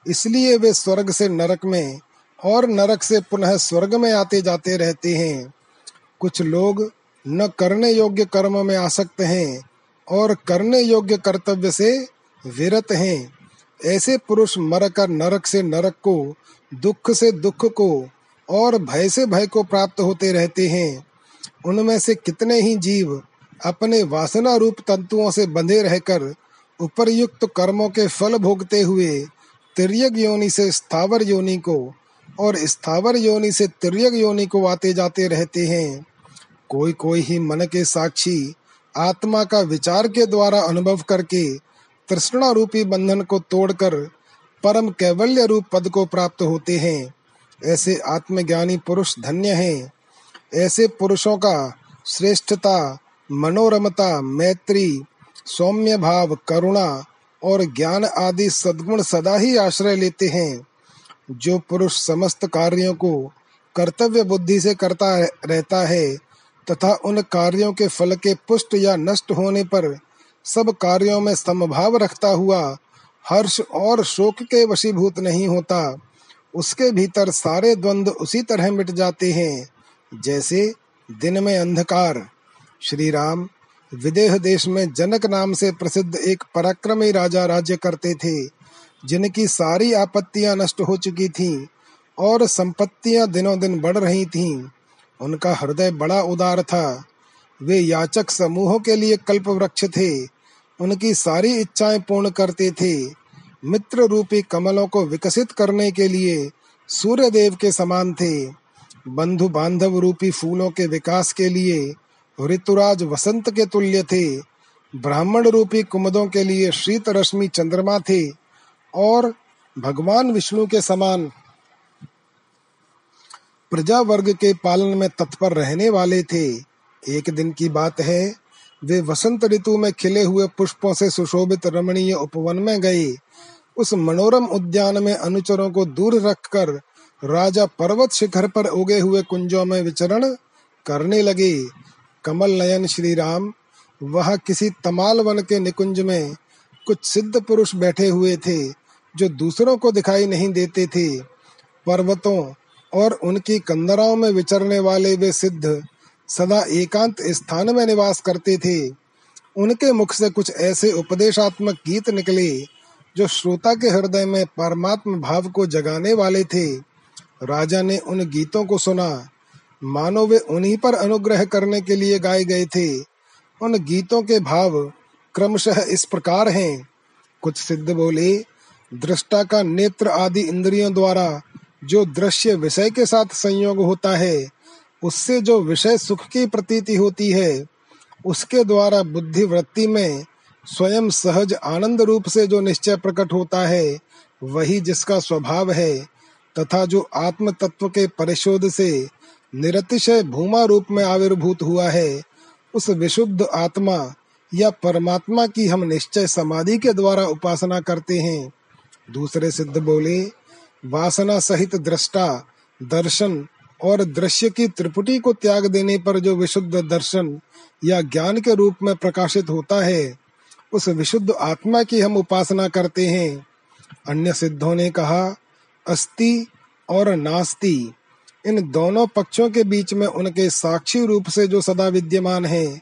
इसलिए वे स्वर्ग से नरक में और नरक से पुनः स्वर्ग में आते जाते रहते हैं। कुछ लोग न करने योग्य कर्म में आसक्त हैं और करने योग्य कर्तव्य से विरत हैं। ऐसे पुरुष मरकर नरक से नरक को, दुख से दुख को और भय से भय को प्राप्त होते रहते हैं। उनमें से कितने ही जीव अपने वासना रूप तंतुओं से बंधे रहकर उपरयुक्त कर्मों के फल भोगते हुए तिरक योनि से स्थावर योनि को और स्थावर योनि से तिरक योनि को आते जाते रहते हैं। कोई कोई ही मन के साक्षी आत्मा का विचार के द्वारा अनुभव करके तृष्णा रूपी बंधन को तोड़कर परम कैवल्य रूप पद को प्राप्त होते हैं। ऐसे आत्मज्ञानी पुरुष धन्य हैं। ऐसे पुरुषों का श्रेष्ठता, मनोरमता, मैत्री, सौम्य भाव, करुणा और ज्ञान आदि सद्गुण सदा ही आश्रय लेते हैं। जो पुरुष समस्त कार्यों को कर्तव्य बुद्धि से करता रहता है तथा उन कार्यों के फल के पुष्ट या नष्ट होने पर सब कार्यों में समभाव रखता हुआ हर्ष और शोक के वशीभूत नहीं होता। उसके भीतर सारे द्वंद उसी तरह मिट जाते हैं, जैसे दिन में अंधकार। श्री राम विदेह देश में जनक नाम से प्रसिद्ध एक पराक्रमी राजा राज्य करते थे, जिनकी सारी आपत्तियाँ नष्ट हो चुकी थीं और संपत्तियाँ दिनों दिन बढ़ रही थीं। उनका हृदय बड़ा उदार था। वे याचक समूहों के लिए कल्प वृक्ष थे। उनकी सारी इच्छाएँ पूर्ण करते थे। मित्र रूपी कमलों को विकसित करने के लिए सूर्य देव के समान थे। बंधु बांधव रूपी फूलों के विकास के लिए ऋतुराज वसंत के तुल्य थे। ब्राह्मण रूपी कुमदों के लिए शीत रश्मि चंद्रमा थे। और भगवान विष्णु के समान प्रजा वर्ग के पालन में तत्पर रहने वाले थे। एक दिन की बात है, वे वसंत ऋतु में खिले हुए पुष्पों से सुशोभित रमणीय उपवन में गए। उस मनोरम उद्यान में अनुचरों को दूर रखकर राजा पर्वत शिखर पर उगे हुए कुंजों में विचरण करने लगे। कमल नयन श्री राम वह किसी तमाल वन के निकुंज में कुछ सिद्ध पुरुष बैठे हुए थे, जो दूसरों को दिखाई नहीं देते थे। पर्वतों और उनकी कंदराओं में विचरने वाले वे सिद्ध सदा एकांत स्थान में निवास करते थे। उनके मुख से कुछ ऐसे उपदेशात्मक गीत निकले, जो श्रोता के हृदय में परमात्म भाव को जगाने वाले थे। राजा ने उन गीतों को सुना। मानो वे उन्हीं पर अनुग्रह करने के लिए गाए गए थे। उन गीतों के भाव क्रमशः इस प्रकार हैं। कुछ सिद्ध बोले, दृष्टा का नेत्र आदि इंद्रियों द्वारा जो दृश्य विषय के साथ संयोग होता है, उससे जो विषय सुख की प्रतीति होती है, उसके द्वारा बुद्धि वृत्ति में स्वयं सहज आनंद रूप से जो निश्चय प्रकट होता है, वही जिसका स्वभाव है, तथा जो आत्म तत्व के परिशोध से निरतिशय भूमा रूप में आविर्भूत हुआ है, उस विशुद्ध आत्मा या परमात्मा की हम निश्चय समाधि के द्वारा उपासना करते हैं। दूसरे सिद्ध बोले वासना सहित दृष्टा, दर्शन और दृश्य की त्रिपुटी को त्याग देने पर जो विशुद्ध दर्शन या ज्ञान के रूप में प्रकाशित होता है, उस विशुद्ध आत्मा की हम उपासना करते हैं। अन्य सिद्धों ने कहा, अस्ति और नास्ति। इन दोनों पक्षों के बीच में उनके साक्षी रूप से जो सदा विद्यमान है,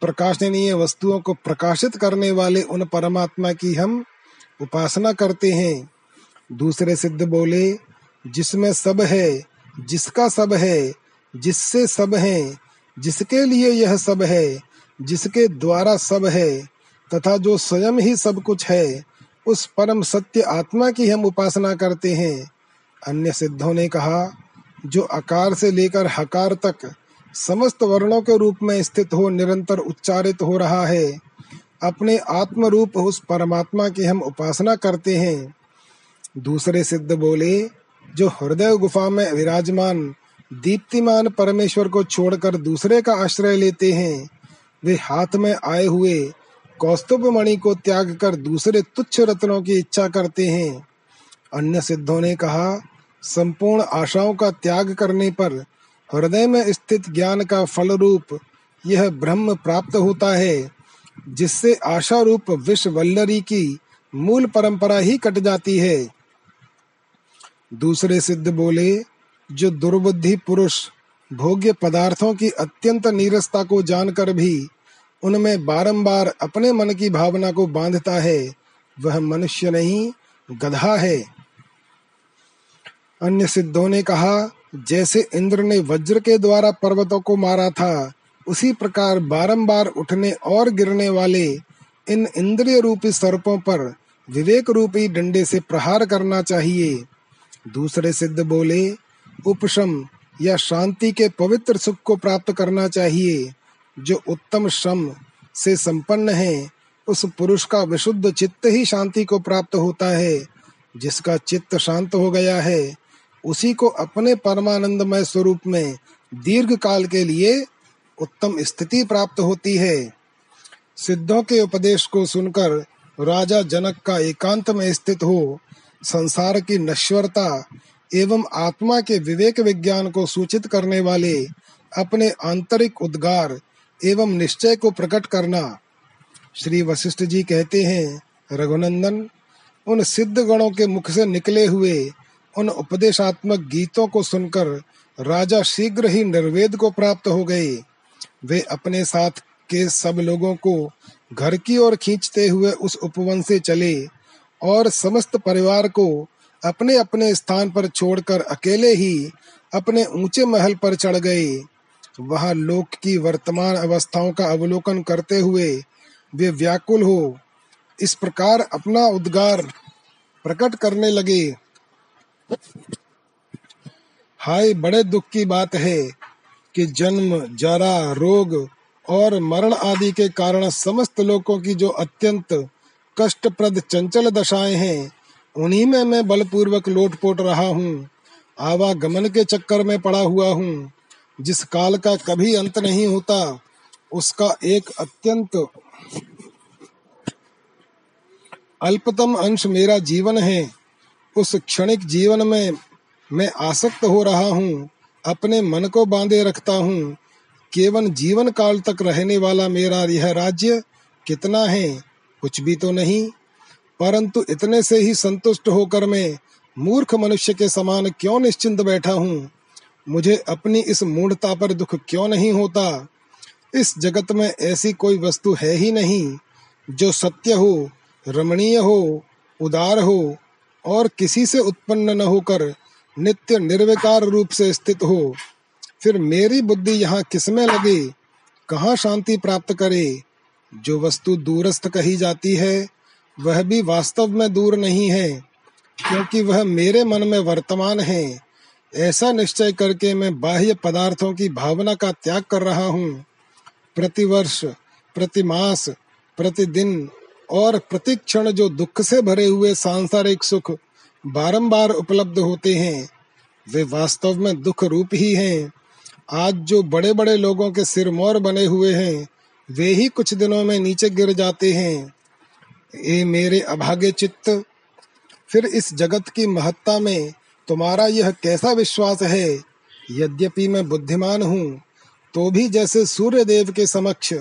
प्रकाशनीय वस्तुओं को प्रकाशित करने वाले उन परमात्मा की हम उपासना करते हैं। दूसरे सिद्ध बोले, जिसमें सब है, जिसका सब है, जिससे सब है, जिसके लिए यह सब है, जिसके द्वारा सब है, तथा जो स्वयं ही सब कुछ है, उस परम सत्य आत्मा की हम उपासना करते हैं। अन्य सिद्धों ने कहा, जो आकार से लेकर हकार तक समस्त वर्णों के रूप में स्थित हो, निरंतर उच्चारित हो रहा है, अपने आत्म रूप उस परमात्मा की हम उपासना करते हैं। दूसरे सिद्ध बोले, जो हृदय गुफा में विराजमान, दीप्तिमान परमेश्वर को छोड़कर दूसरे का आश्रय लेते हैं, वे हाथ में आए हुए कौस्तुभ मणि को त्याग कर दूसरे तुच्छ रत्नों की इच्छा करते हैं। अन्य सिद्धों ने कहा, संपूर्ण आशाओं का त्याग करने पर हृदय में स्थित ज्ञान का फल रूप यह ब्रह्म प्राप्त होता है, जिससे आशा रूप विश्व वल्लरी की मूल परंपरा ही कट जाती है। दूसरे सिद्ध बोले, जो दुर्बुद्धि पुरुष भोग्य पदार्थों की अत्यंत नीरसता को जानकर भी उनमें बारंबार अपने मन की भावना को बांधता है, वह मनुष्य नहीं, गधा है। अन्य सिद्धों ने कहा, जैसे इंद्र ने वज्र के द्वारा पर्वतों को मारा था, उसी प्रकार बारंबार उठने और गिरने वाले इन इंद्रिय रूपी सर्पों पर विवेक रूपी डंडे से प्रहार करना चाहिए। दूसरे सिद्ध बोले, उपशम या शांति के पवित्र सुख को प्राप्त करना चाहिए। जो उत्तम श्रम से संपन्न है, उस पुरुष का विशुद्ध चित्त ही शांति को प्राप्त होता है। जिसका चित्त शांत हो गया है, उसी को अपने परमानंदमय स्वरूप में दीर्घ काल के लिए उत्तम स्थिति प्राप्त होती है। सिद्धों के उपदेश को सुनकर राजा जनक का एकांत में स्थित हो संसार की नश्वरता एवं आत्मा के विवेक विज्ञान को सूचित करने वाले अपने आंतरिक उद्गार एवं निश्चय को प्रकट करना। श्री वशिष्ठ जी कहते हैं, रघुनंदन, उन सिद्ध गणों के मुख से निकले हुए उन उपदेशात्मक गीतों को सुनकर राजा शीघ्र ही निर्वेद को प्राप्त हो गए। वे अपने साथ के सब लोगों को घर की ओर खींचते हुए उस उपवन से चले। और समस्त परिवार को अपने अपने स्थान पर छोड़कर अकेले ही अपने ऊँचे महल पर चढ़ गए। वहाँ लोक की वर्तमान अवस्थाओं का अवलोकन करते हुए वे व्याकुल हो। इस प्रकार अपना उद्गार प्रकट करने लगे। हाय, बड़े दुख की बात है कि जन्म, जरा, रोग और मरण आदि के कारण समस्त लोगों की जो अत्यंत कष्टप्रद चंचल दशाएँ हैं। उन्हीं में मैं बलपूर्वक लोटपोट रहा हूँ। आवागमन के चक्कर में पड़ा हुआ हूँ। जिस काल का कभी अंत नहीं होता, उसका एक अत्यंत अल्पतम अंश मेरा जीवन है। उस क्षणिक जीवन में मैं आसक्त हो रहा हूँ। अपने मन को बांधे रखता हूँ। केवल जीवन काल तक रहने वाला मेरा यह राज्य कितना है? कुछ भी तो नहीं, परंतु इतने से ही संतुष्ट होकर मैं मूर्ख मनुष्य के समान क्यों निश्चिंत बैठा हूँ? मुझे अपनी इस मूढ़ता पर दुख क्यों नहीं होता? इस जगत में ऐसी कोई वस्तु है ही नहीं, जो सत्य हो, रमणीय हो, उदार हो, और किसी से उत्पन्न न होकर नित्य निर्विकार रूप से स्थित हो। फिर मेरी बुद्धि यहाँ किसमें लगे? कहाँ शांति प्राप्त करे? जो वस्तु दूरस्थ कही जाती है, वह भी वास्तव में दूर नहीं है, क्योंकि वह मेरे मन में वर्तमान है। ऐसा निश्चय करके मैं बाह्य पदार्थों की भावना का त्याग कर रहा हूँ। प्रतिवर्ष, प्रतिमास, प्रतिदिन और प्रतिक्षण जो दुख से भरे हुए सांसारिक सुख बारंबार उपलब्ध होते हैं, वे वास्तव में दुख रूप ही हैं। आज जो बड़े बड़े लोगों के सिर मोर बने हुए हैं वे ही कुछ दिनों में नीचे गिर जाते हैं। ये मेरे अभागे चित्त, फिर इस जगत की महत्ता में तुम्हारा यह कैसा विश्वास है? यद्यपि मैं बुद्धिमान हूँ तो भी जैसे सूर्य देव के समक्ष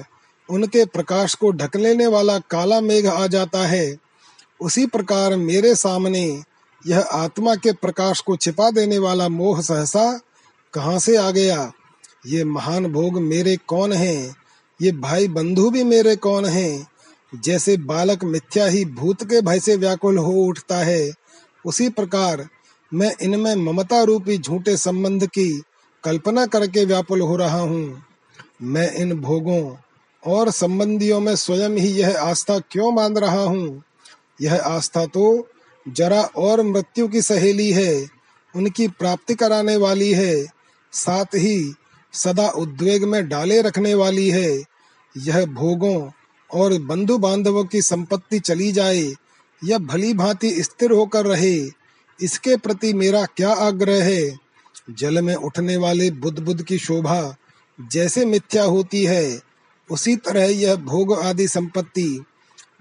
उनके प्रकाश को ढक लेने वाला काला मेघ आ जाता है, उसी प्रकार मेरे सामने यह आत्मा के प्रकाश को छिपा देने वाला मोह सहसा कहाँ से आ गया? ये महान भोग मेरे कौन हैं? ये भाई बंधु भी मेरे कौन हैं? जैसे बालक मिथ्या ही भूत के भय से व्याकुल हो उठता है, उसी प्रकार मैं इनमें ममता रूपी झूठे संबंध की कल्पना करके व्याकुल हो रहा हूँ। मैं इन भोगों और संबंधियों में स्वयं ही यह आस्था क्यों बाँध रहा हूँ? यह आस्था तो जरा और मृत्यु की सहेली है, उनकी प्राप्ति कराने वाली है, साथ ही सदा उद्वेग में डाले रखने वाली है। यह भोगों और बंधु बांधवों की संपत्ति चली जाए, या भली भांति स्थिर होकर रहे, इसके प्रति मेरा क्या आग्रह है? जल में उठने वाले बुद्ध बुद्ध की शोभा जैसे मिथ्या होती है, उसी तरह यह भोग आदि संपत्ति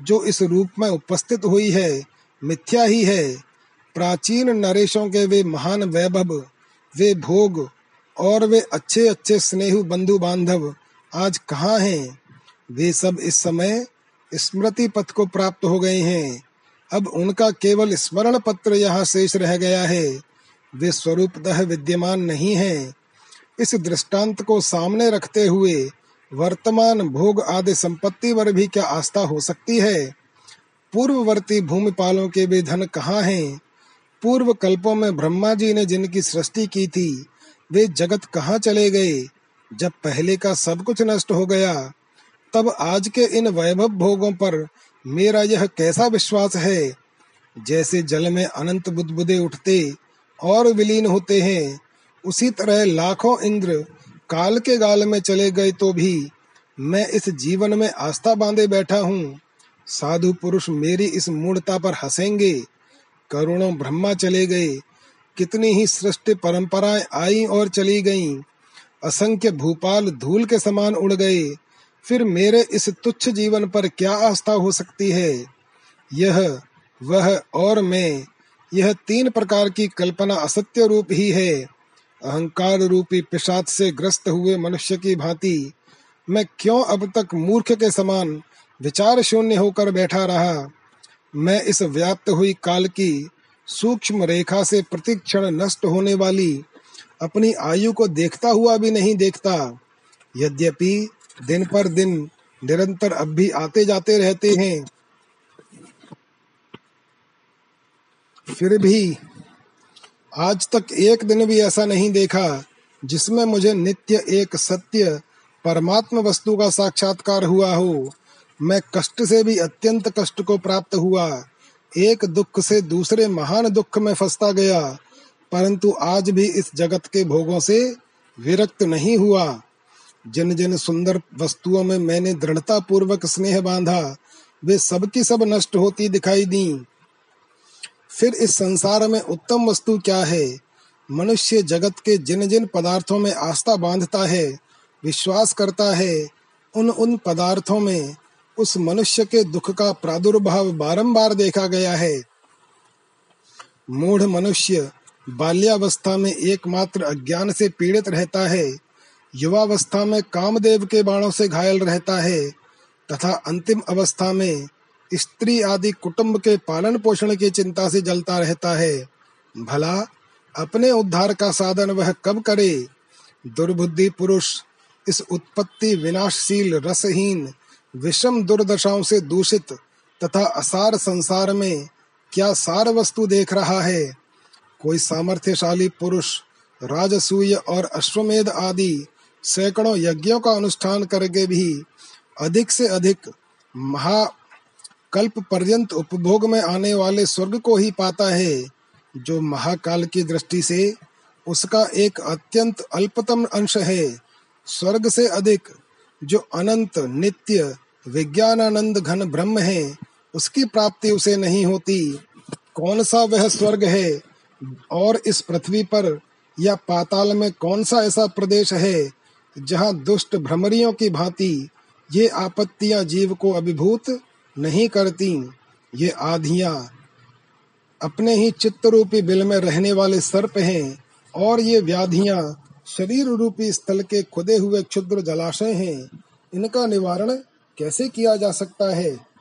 जो इस रूप में उपस्थित हुई है, मिथ्या ही है। प्राचीन नरेशों के वे महान वैभव, वे भोग और वे अच्छे अच्छे स्नेह बंधु बांधव आज कहाँ हैं? वे सब इस समय स्मृति पथ को प्राप्त हो गए हैं। अब उनका केवल स्मरण पत्र यहाँ शेष रह गया है। वे स्वरूपतः विद्यमान नहीं है। इस दृष्टांत को सामने रखते हुए वर्तमान भोग आदि संपत्ति पर भी क्या आस्था हो सकती है? पूर्ववर्ती भूमिपालों के भी धन कहाँ हैं? पूर्व कल्पों में ब्रह्मा जी ने जिनकी सृष्टि की थी वे जगत कहाँ चले गए? जब पहले का सब कुछ नष्ट हो गया, तब आज के इन वैभव भोगों पर मेरा यह कैसा विश्वास है? जैसे जल में अनंत बुदबुदे उठते और विलीन होते हैं, उसी तरह लाखों इंद्र काल के गाल में चले गए तो भी मैं इस जीवन में आस्था बांधे बैठा हूँ। साधु पुरुष मेरी इस मूर्ता पर हंसेंगे, करोड़ों ब्रह्मा चले गए कितनी ही सृष्टि परंपराएँ आई और चली गईं। असंख्य भूपाल धूल के समान उड़ गए। फिर मेरे इस तुच्छ जीवन पर क्या आस्था हो सकती है? यह, वह और मैं, यह तीन प्रकार की कल्पना असत्य रूप ही है। अहंकार रूपी पिशाच से ग्रस्त हुए मनुष्य की भांति, मैं क्यों अब तक मूर्ख के समान विचार शून्य होकर बैठा रहा? मैं इस व्याप्त हुई काल की सूक्ष्म रेखा से प्रतिक्षण नष्ट होने वाली अपनी आयु को देखता हुआ भी नहीं देखता। यद्यपि दिन पर दिन निरंतर अब भी आते जाते रहते हैं, फिर भी आज तक एक दिन भी ऐसा नहीं देखा जिसमें मुझे नित्य एक सत्य परमात्म वस्तु का साक्षात्कार हुआ हो। मैं कष्ट से भी अत्यंत कष्ट को प्राप्त हुआ। एक दुख से दूसरे महान दुख में फंसता गया, परंतु आज भी इस जगत के भोगों से विरक्त नहीं हुआ। जिन जिन सुंदर वस्तुओं में मैंने दृढ़ता पूर्वक स्नेह बांधा, वे सबकी सब नष्ट होती दिखाई दी। फिर इस संसार में उत्तम वस्तु क्या है? मनुष्य जगत के जिन जिन पदार्थों में आस्था बांधता है, विश्वास करता है, उन उन पदार्थों में उस मनुष्य के दुख का प्रादुर्भाव बारंबार देखा गया है। मूढ़ मनुष्य बाल्यावस्था में एकमात्र अज्ञान से पीड़ित रहता है। युवावस्था में कामदेव के बाणों से घायल रहता है तथा अंतिम अवस्था में स्त्री आदि कुटुंब के पालन पोषण की चिंता से जलता रहता है। भला, अपने उद्धार का साधन वह कब करे? दुर्बुद्धि पुरुष, इस उत्पत्ति विनाशशील रसहीन विषम दुर्दशाओं से दूषित तथा असार संसार में क्या सार वस्तु देख रहा है? कोई सामर्थ्यशाली पुरुष, राजसूय और अश्वमेध आदि सैकड़ों यज्ञों का अनुष्ठान करके भी अधिक से अधिक महाकल्प पर्यंत उपभोग में आने वाले स्वर्ग को ही पाता है, जो महाकाल की दृष्टि से उसका एक अत्यंत अल्पतम अंश है। स्वर्ग से अधिक जो अनंत नित्य विज्ञानानंद घन ब्रह्म है, उसकी प्राप्ति उसे नहीं होती। कौन सा वह स्वर्ग है? और इस पृथ्वी पर या पाताल में कौन सा ऐसा प्रदेश है, जहाँ दुष्ट भ्रमरियों की भांति ये आपत्तियाँ जीव को अभिभूत नहीं करती? ये आधियाँ अपने ही चित्त रूपी बिल में रहने वाले सर्प हैं, और ये व्याधियाँ शरीर रूपी स्थल के खुदे हुए क्षुद्र जलाशय हैं। इनका निवारण कैसे किया जा सकता है?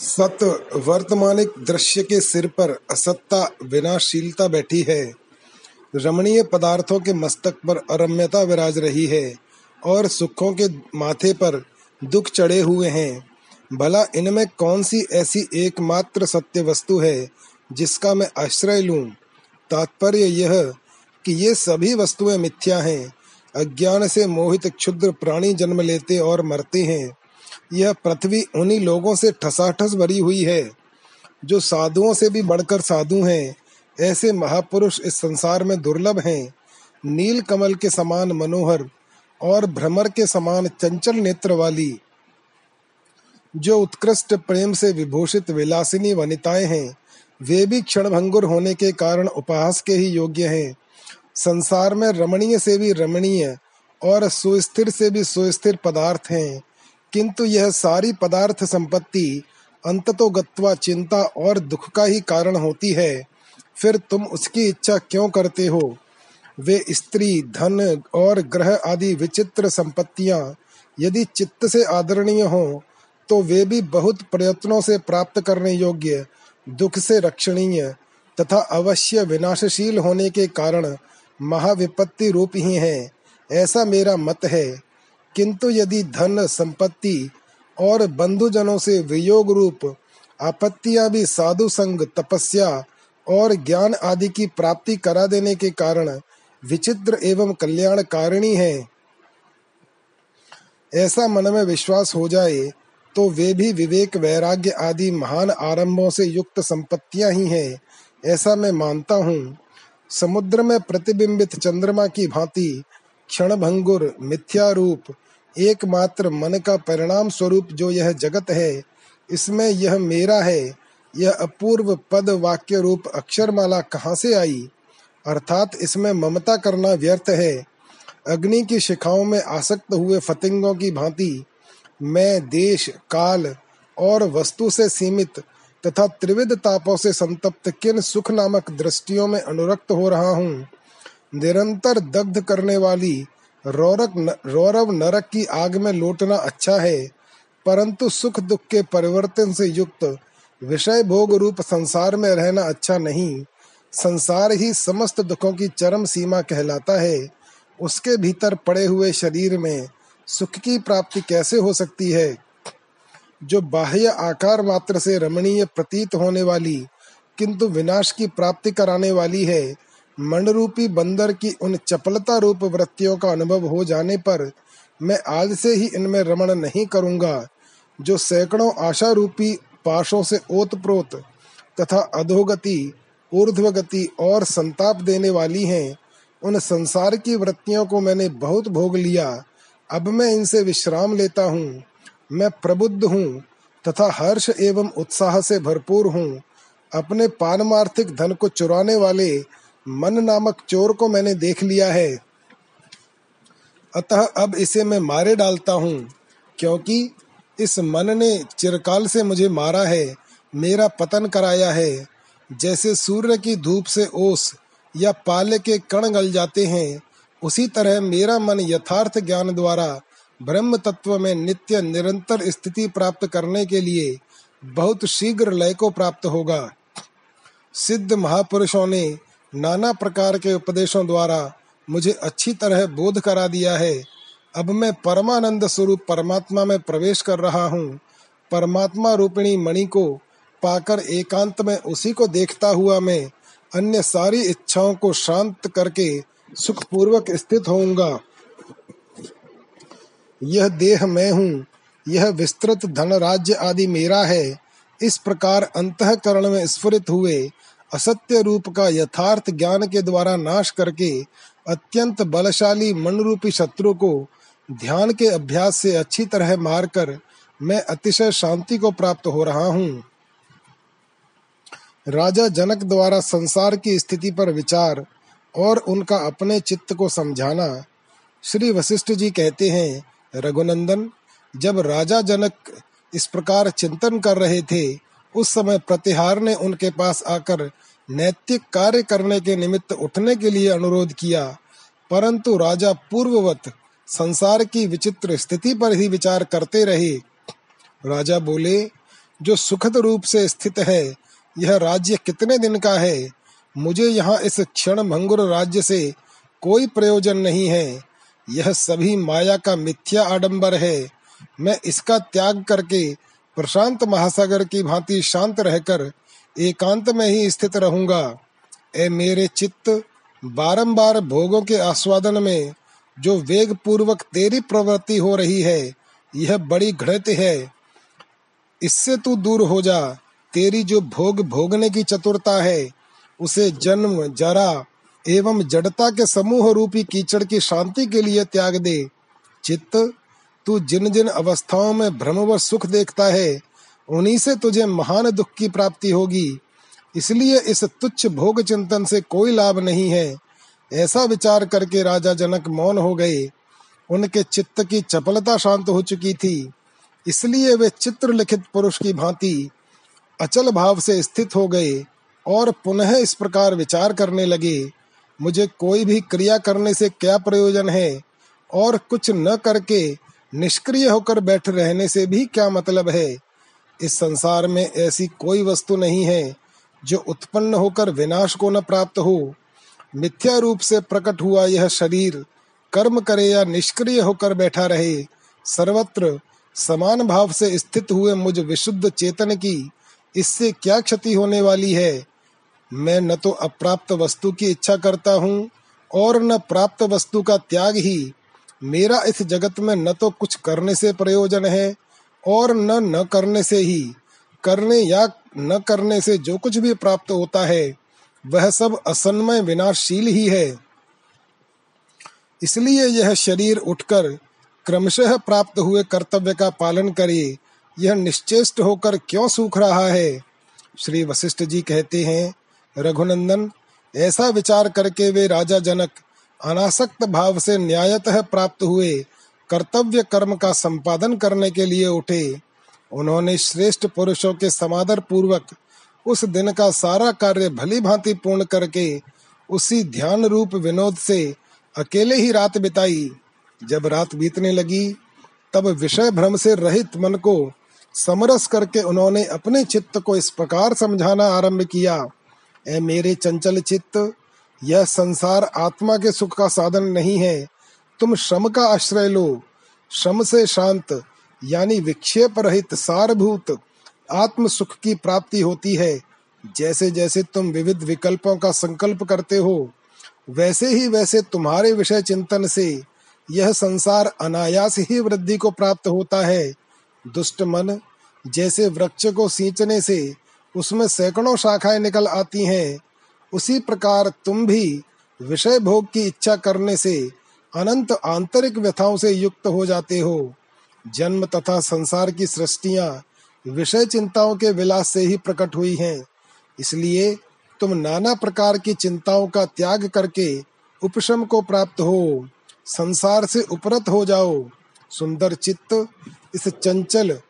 सत वर्तमानिक दृश्य के सिर पर असत्ता, विनाशीलता बैठी है। रमणीय पदार्थों के मस्तक पर अरम्यता विराज रही है और सुखों के माथे पर दुख चढ़े हुए हैं। भला इनमें कौन सी ऐसी एकमात्र सत्य वस्तु है जिसका मैं आश्रय लूँ? तात्पर्य यह कि ये सभी वस्तुएँ मिथ्या हैं। अज्ञान से मोहित क्षुद्र प्राणी जन्म लेते और मरते हैं। यह पृथ्वी उन्हीं लोगों से ठसाठस भरी हुई है, जो साधुओं से भी बढ़कर साधु हैं। ऐसे महापुरुष इस संसार में दुर्लभ हैं। नील कमल के समान मनोहर और भ्रमर के समान चंचल नेत्र वाली, जो उत्कृष्ट प्रेम से विभूषित विलासिनी वनिताएँ हैं, वे भी क्षणभंगुर होने के कारण उपहास के ही योग्य हैं। संसार में रमणीय से भी रमणीय और सुस्थिर से भी सुस्थिर पदार्थ हैं। किंतु यह सारी पदार्थ संपत्ति अंततो गत्वा चिंता और दुख का ही कारण होती है, फिर तुम उसकी इच्छा क्यों करते हो? वे स्त्री, धन और ग्रह आदि विचित्र संपत्तियाँ यदि चित्त से आदरणीय हो तो वे भी बहुत प्रयत्नों से प्राप्त करने योग्य, दुख से रक्षणीय तथा अवश्य विनाशशील होने के कारण महाविपत्ति रूप ही है। ऐसा मेरा मत है। किंतु यदि धन, संपत्ति और बंधुजनों से वियोग रूप, आपत्तियाँ भी साधु संग, तपस्या और ज्ञान आदि की प्राप्ति करा देने के कारण विचित्र एवं कल्याणकारिणी है। ऐसा मन में विश्वास हो जाए तो वे भी विवेक, वैराग्य आदि महान आरंभों से युक्त संपत्तियाँ ही हैं, ऐसा मैं मानता हूँ। समुद्र में प्रतिबिंबित चंद्रमा की भांति क्षण भंगुर मिथ्या रूप एकमात्र मन का परिणाम स्वरूप जो यह जगत है, इसमें यह मेरा है। यह अपूर्व पद वाक्य रूप अक्षरमाला कहाँ से आई? अर्थात इसमें ममता करना व्यर्थ है। अग्नि की शिखाओं में आसक्त हुए फतिंगों की भांति, मैं देश, काल और वस्तु से सीमित तथा त्रिविध तापों से संतप्त किन सुख नामक दृष्टियों में अनुरक्त हो रहा हूँ? निरंतर दग्ध करने वाली रौरक न, रौरव नरक की आग में लौटना अच्छा है परंतु सुख दुख के परिवर्तन से युक्त विषय भोग रूप संसार में रहना अच्छा नहीं। संसार ही समस्त दुखों की चरम सीमा कहलाता है। उसके भीतर पड़े हुए शरीर में सुख की प्राप्ति कैसे हो सकती है? जो बाह्य आकार मात्र से रमणीय प्रतीत होने वाली किंतु विनाश की प्राप्ति कराने वाली है रूपी बंदर की उन चपलता रूप वृत्तियों का अनुभव हो जाने पर मैं आज से ही इनमें रमण नहीं करूँगा, जो सैकड़ों आशा रूपी पाशों से ओतप्रोत तथा अधोगति, ऊर्ध्वगति और संताप देने वाली हैं। उन संसार की वृत्तियों को मैंने बहुत भोग लिया। अब मैं इनसे विश्राम लेता हूँ। मैं प्रबुद्ध हूँ तथा हर्ष एवं उत्साह से भरपूर हूँ। अपने पारमार्थिक धन को चुराने वाले मन नामक चोर को मैंने देख लिया है। अतः अब इसे मैं मारे डालता हूँ, क्योंकि इस मन ने चिरकाल से मुझे मारा है, मेरा पतन कराया है। जैसे सूर्य की धूप से ओस या पाले के कण गल जाते हैं, उसी तरह मेरा मन यथार्थ ज्ञान द्वारा ब्रह्म तत्व में नित्य निरंतर स्थिति प्राप्त करने के लिए बहुत शीघ्र लय को प्राप्त होगा। सिद्ध महापुरुषों ने नाना प्रकार के उपदेशों द्वारा मुझे अच्छी तरह बोध करा दिया है। अब मैं परमानंद स्वरूप परमात्मा में प्रवेश कर रहा हूँ। परमात्मा रूपिणी मणि को पाकर एकांत में उसी को देखता हुआ मैं अन्य सारी इच्छाओं को शांत करके सुख पूर्वक स्थित होऊँगा। यह देह मैं हूँ। यह विस्तृत धन राज्य आदि मेरा है। इस प्रकार अंतकरण में स्फुरित हुए। असत्य रूप का यथार्थ ज्ञान के द्वारा नाश करके अत्यंत बलशाली मन रूपी शत्रु को ध्यान के अभ्यास से अच्छी तरह मारकर मैं अतिशय शांति को प्राप्त हो रहा हूँ। राजा जनक द्वारा संसार की स्थिति पर विचार और उनका अपने चित्त को समझाना, श्री वशिष्ठ जी कहते हैं, रघुनंदन, जब राजा जनक इस प्रकार चिंतन कर रहे थे उस समय प्रतिहार ने उनके पास आकर नैतिक कार्य करने के निमित्त उठने के लिए अनुरोध किया, परंतु राजा पूर्ववत संसार की विचित्र स्थिति पर ही विचार करते रहे। राजा बोले, जो सुखद रूप से स्थित है, यह राज्य कितने दिन का है? मुझे यहाँ इस क्षण भंगुर राज्य से कोई प्रयोजन नहीं है। यह सभी माया का मिथ्या आडंबर है। मैं इसका त्याग करके प्रशांत महासागर की भांति शांत रहकर एकांत में ही स्थित रहूँगा। ए मेरे चित्त, बारंबार भोगों के आस्वादन में जो वेग पूर्वक तेरी प्रवृत्ति हो रही है, यह बड़ी घृत है। इससे तू दूर हो जा। तेरी जो भोग भोगने की चतुरता है, उसे जन्म, जरा एवं जड़ता के समूह रूपी कीचड़ की शांति के लिए त्याग दे। चित्त तू जिन जिन अवस्थाओं में भ्रम व सुख देखता है, उन्हीं से तुझे महान दुख की प्राप्ति होगी। इसलिए इस तुच्छ भोग चिंतन से कोई लाभ नहीं है। ऐसा विचार करके राजा जनक मौन हो गए। उनके चित्त की चपलता शांत हो चुकी थी। इसलिए वे चित्र लिखित पुरुष की भांति अचल भाव से स्थित हो गए और पुनः इस प्रकार विचार करने लगे। मुझे कोई भी क्रिया करने से क्या प्रयोजन है? और कुछ न करके निष्क्रिय होकर बैठ रहने से भी क्या मतलब है? इस संसार में ऐसी कोई वस्तु नहीं है जो उत्पन्न होकर विनाश को न प्राप्त हो। मिथ्या रूप से प्रकट हुआ यह शरीर, कर्म करे या निष्क्रिय होकर बैठा रहे, सर्वत्र समान भाव से स्थित हुए मुझ विशुद्ध चेतन की इससे क्या क्षति होने वाली है? मैं न तो अप्राप्त वस्तु की इच्छा करता हूँ और न प्राप्त वस्तु का त्याग ही मेरा इस जगत में न तो कुछ करने से प्रयोजन है और न न करने से ही। करने या न करने से जो कुछ भी प्राप्त होता है, वह सब असन्मय विनाशशील ही है। इसलिए यह शरीर उठकर क्रमशः प्राप्त हुए कर्तव्य का पालन करे, यह निश्चेष्ट होकर क्यों सूख रहा है? श्री वशिष्ठ जी कहते हैं, रघुनंदन, ऐसा विचार करके वे राजा जनक अनासक्त भाव से न्यायतः प्राप्त हुए, कर्तव्य कर्म का संपादन करने के लिए उठे। उन्होंने श्रेष्ठ पुरुषों के समादर पूर्वक उस दिन का सारा कार्य भली भांति पूर्ण करके उसी ध्यान रूप विनोद से अकेले ही रात बिताई। जब रात बीतने लगी, तब विषय भ्रम से रहित मन को समरस करके उन्होंने अपने चित्त को इस प्रकार समझाना आरंभ किया ए मेरे चंचल चित्त यह संसार आत्मा के सुख का साधन नहीं है। तुम श्रम का आश्रय लो। श्रम से शांत, यानी विक्षेप रहित सारभूत, आत्म सुख की प्राप्ति होती है। जैसे जैसे तुम विविध विकल्पों का संकल्प करते हो, वैसे ही वैसे तुम्हारे विषय चिंतन से यह संसार अनायास ही वृद्धि को प्राप्त होता है। दुष्ट मन, जैसे वृक्ष को सींचने से उसमें सैकड़ों शाखाएँ निकल आती हैं। उसी प्रकार तुम भी विषय भोग की इच्छा करने से अनंत आंतरिक व्यथाओं से युक्त हो जाते हो। जन्म तथा संसार की सृष्टियाँ विषय चिंताओं के विलास से ही प्रकट हुई हैं। इसलिए तुम नाना प्रकार की चिंताओं का त्याग करके उपशम को प्राप्त हो। संसार से उपरत हो जाओ। सुंदर चित्त इस चंचल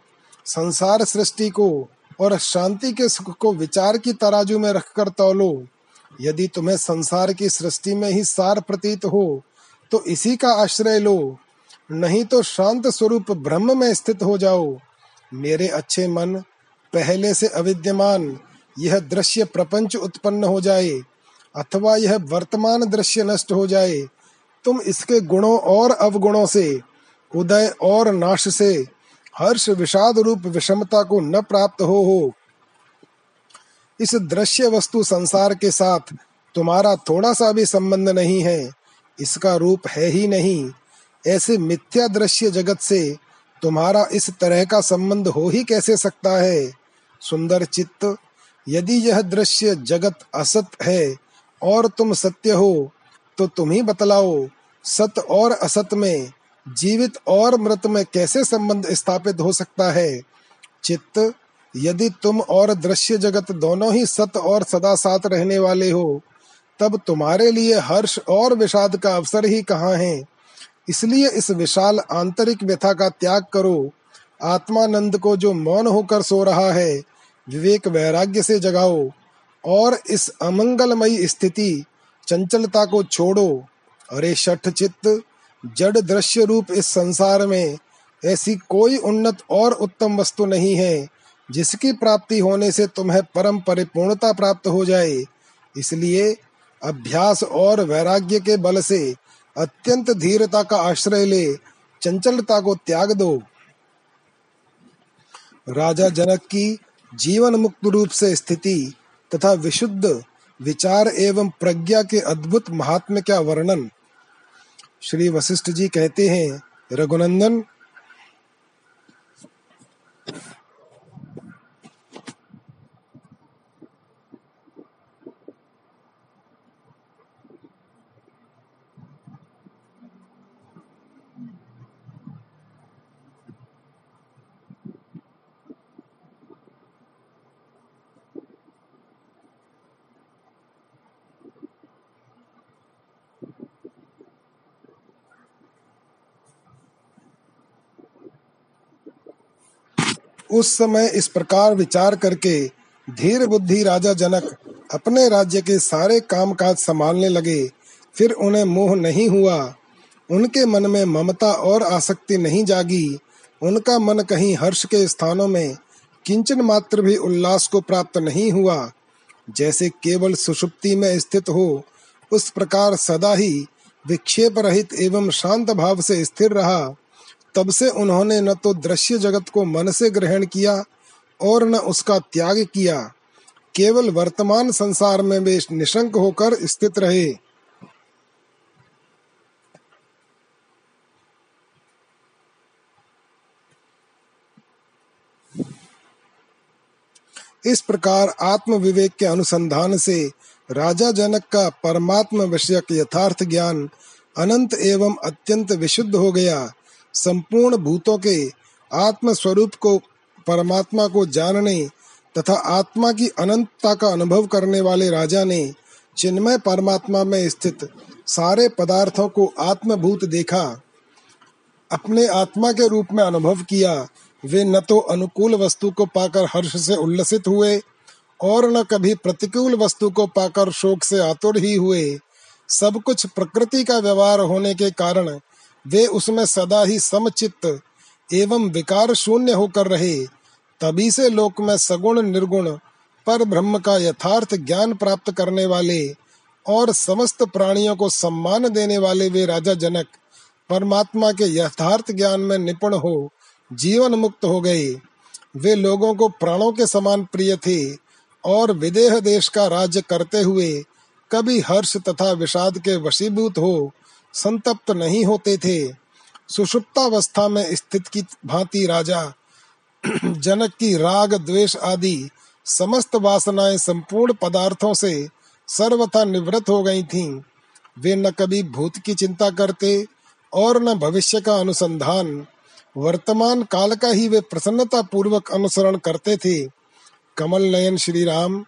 संसार सृष्टि को और शांति के सुख को विचार की तराजू में रखकर तौलो। यदि तुम्हें संसार की सृष्टि में ही सार प्रतीत हो तो इसी का आश्रय लो। नहीं तो शांत स्वरूप ब्रह्म में स्थित हो जाओ। मेरे अच्छे मन, पहले से अविद्यमान, यह दृश्य प्रपंच उत्पन्न हो जाए, अथवा यह वर्तमान दृश्य नष्ट हो जाए। तुम इसके गुणों और अवगुणों से, उदय और नाश से, हर्ष विषाद रूप विषमता को न प्राप्त हो हो। इस दृश्य वस्तु संसार के साथ तुम्हारा थोड़ा सा भी संबंध नहीं है। इसका रूप है ही नहीं। ऐसे मिथ्या दृश्य जगत से तुम्हारा इस तरह का संबंध हो ही कैसे सकता है? सुंदर चित्त, यदि यह दृश्य जगत असत है और तुम सत्य हो तो तुम ही बतलाओ, सत और असत में जीवित और मृत में कैसे संबंध स्थापित हो सकता है? चित्त यदि तुम और दृश्य जगत दोनों ही सत और सदा साथ रहने वाले हो, तब तुम्हारे लिए हर्ष और विषाद का अवसर ही कहाँ है? इसलिए इस विशाल आंतरिक व्यथा का त्याग करो। आत्मानंद को जो मौन होकर सो रहा है, विवेक वैराग्य से जगाओ। और इस अमंगलमयी स्थिति, चंचलता को छोड़ो। अरे शठ चित्त, जड़ दृश्य रूप इस संसार में, ऐसी कोई उन्नत और उत्तम वस्तु नहीं है। जिसकी प्राप्ति होने से तुम्हें परम परिपूर्णता प्राप्त हो जाए। इसलिए अभ्यास और वैराग्य के बल से अत्यंत धीरता का आश्रय ले, चंचलता को त्याग दो। राजा जनक की जीवन मुक्त रूप से स्थिति तथा विशुद्ध विचार एवं प्रज्ञा के अद्भुत महात्म्य का वर्णन। श्री वशिष्ठ जी कहते हैं, रघुनंदन उस समय इस प्रकार विचार करके धीर बुद्धि राजा जनक अपने राज्य के सारे कामकाज संभालने लगे। फिर उन्हें मोह नहीं हुआ। उनके मन में ममता और आसक्ति नहीं जागी। उनका मन कहीं हर्ष के स्थानों में किंचन मात्र भी उल्लास को प्राप्त नहीं हुआ। जैसे केवल सुषुप्ति में स्थित हो, उस प्रकार सदा ही विक्षेप रहित एवं शांत भाव से स्थिर रहा। तब से उन्होंने न तो दृश्य जगत को मन से ग्रहण किया और न उसका त्याग किया। केवल वर्तमान संसार में वे निशंक होकर स्थित रहे। इस प्रकार आत्म विवेक के अनुसंधान से राजा जनक का परमात्मा विषयक यथार्थ ज्ञान अनंत एवं अत्यंत विशुद्ध हो गया। संपूर्ण भूतों के आत्म स्वरूप को, परमात्मा को जानने तथा आत्मा की अनंतता का अनुभव करने वाले राजा ने चिन्मय परमात्मा में स्थित सारे पदार्थों को आत्मभूत देखा। अपने आत्मा के रूप में अनुभव किया। वे न तो अनुकूल वस्तु को पाकर हर्ष से उल्लसित हुए और न कभी प्रतिकूल वस्तु को पाकर शोक से आतुर ही हुए। सब कुछ प्रकृति का व्यवहार होने के कारण वे उसमें सदा ही समचित्त एवं विकार शून्य होकर रहे, तभी से लोक में सगुण निर्गुण, पर ब्रह्म का यथार्थ ज्ञान प्राप्त करने वाले और समस्त प्राणियों को सम्मान देने वाले वे राजा जनक, परमात्मा के यथार्थ ज्ञान में निपुण हो, जीवन मुक्त हो गए। वे लोगों को प्राणों के समान प्रिय थे और विदेह देश का राज्य करते हुए कभी हर्ष तथा विषाद के वशीभूत हो संतप्त नहीं होते थे। सुषुप्तावस्था में स्थित की भांति राजा, जनक की राग, द्वेष आदि समस्त वासनाएँ संपूर्ण पदार्थों से सर्वथा निवृत्त हो गई थीं। वे न कभी भूत की चिंता करते और न भविष्य का अनुसंधान। वर्तमान काल का ही वे प्रसन्नता पूर्वक अनुसरण करते थे। कमल नयन श्री राम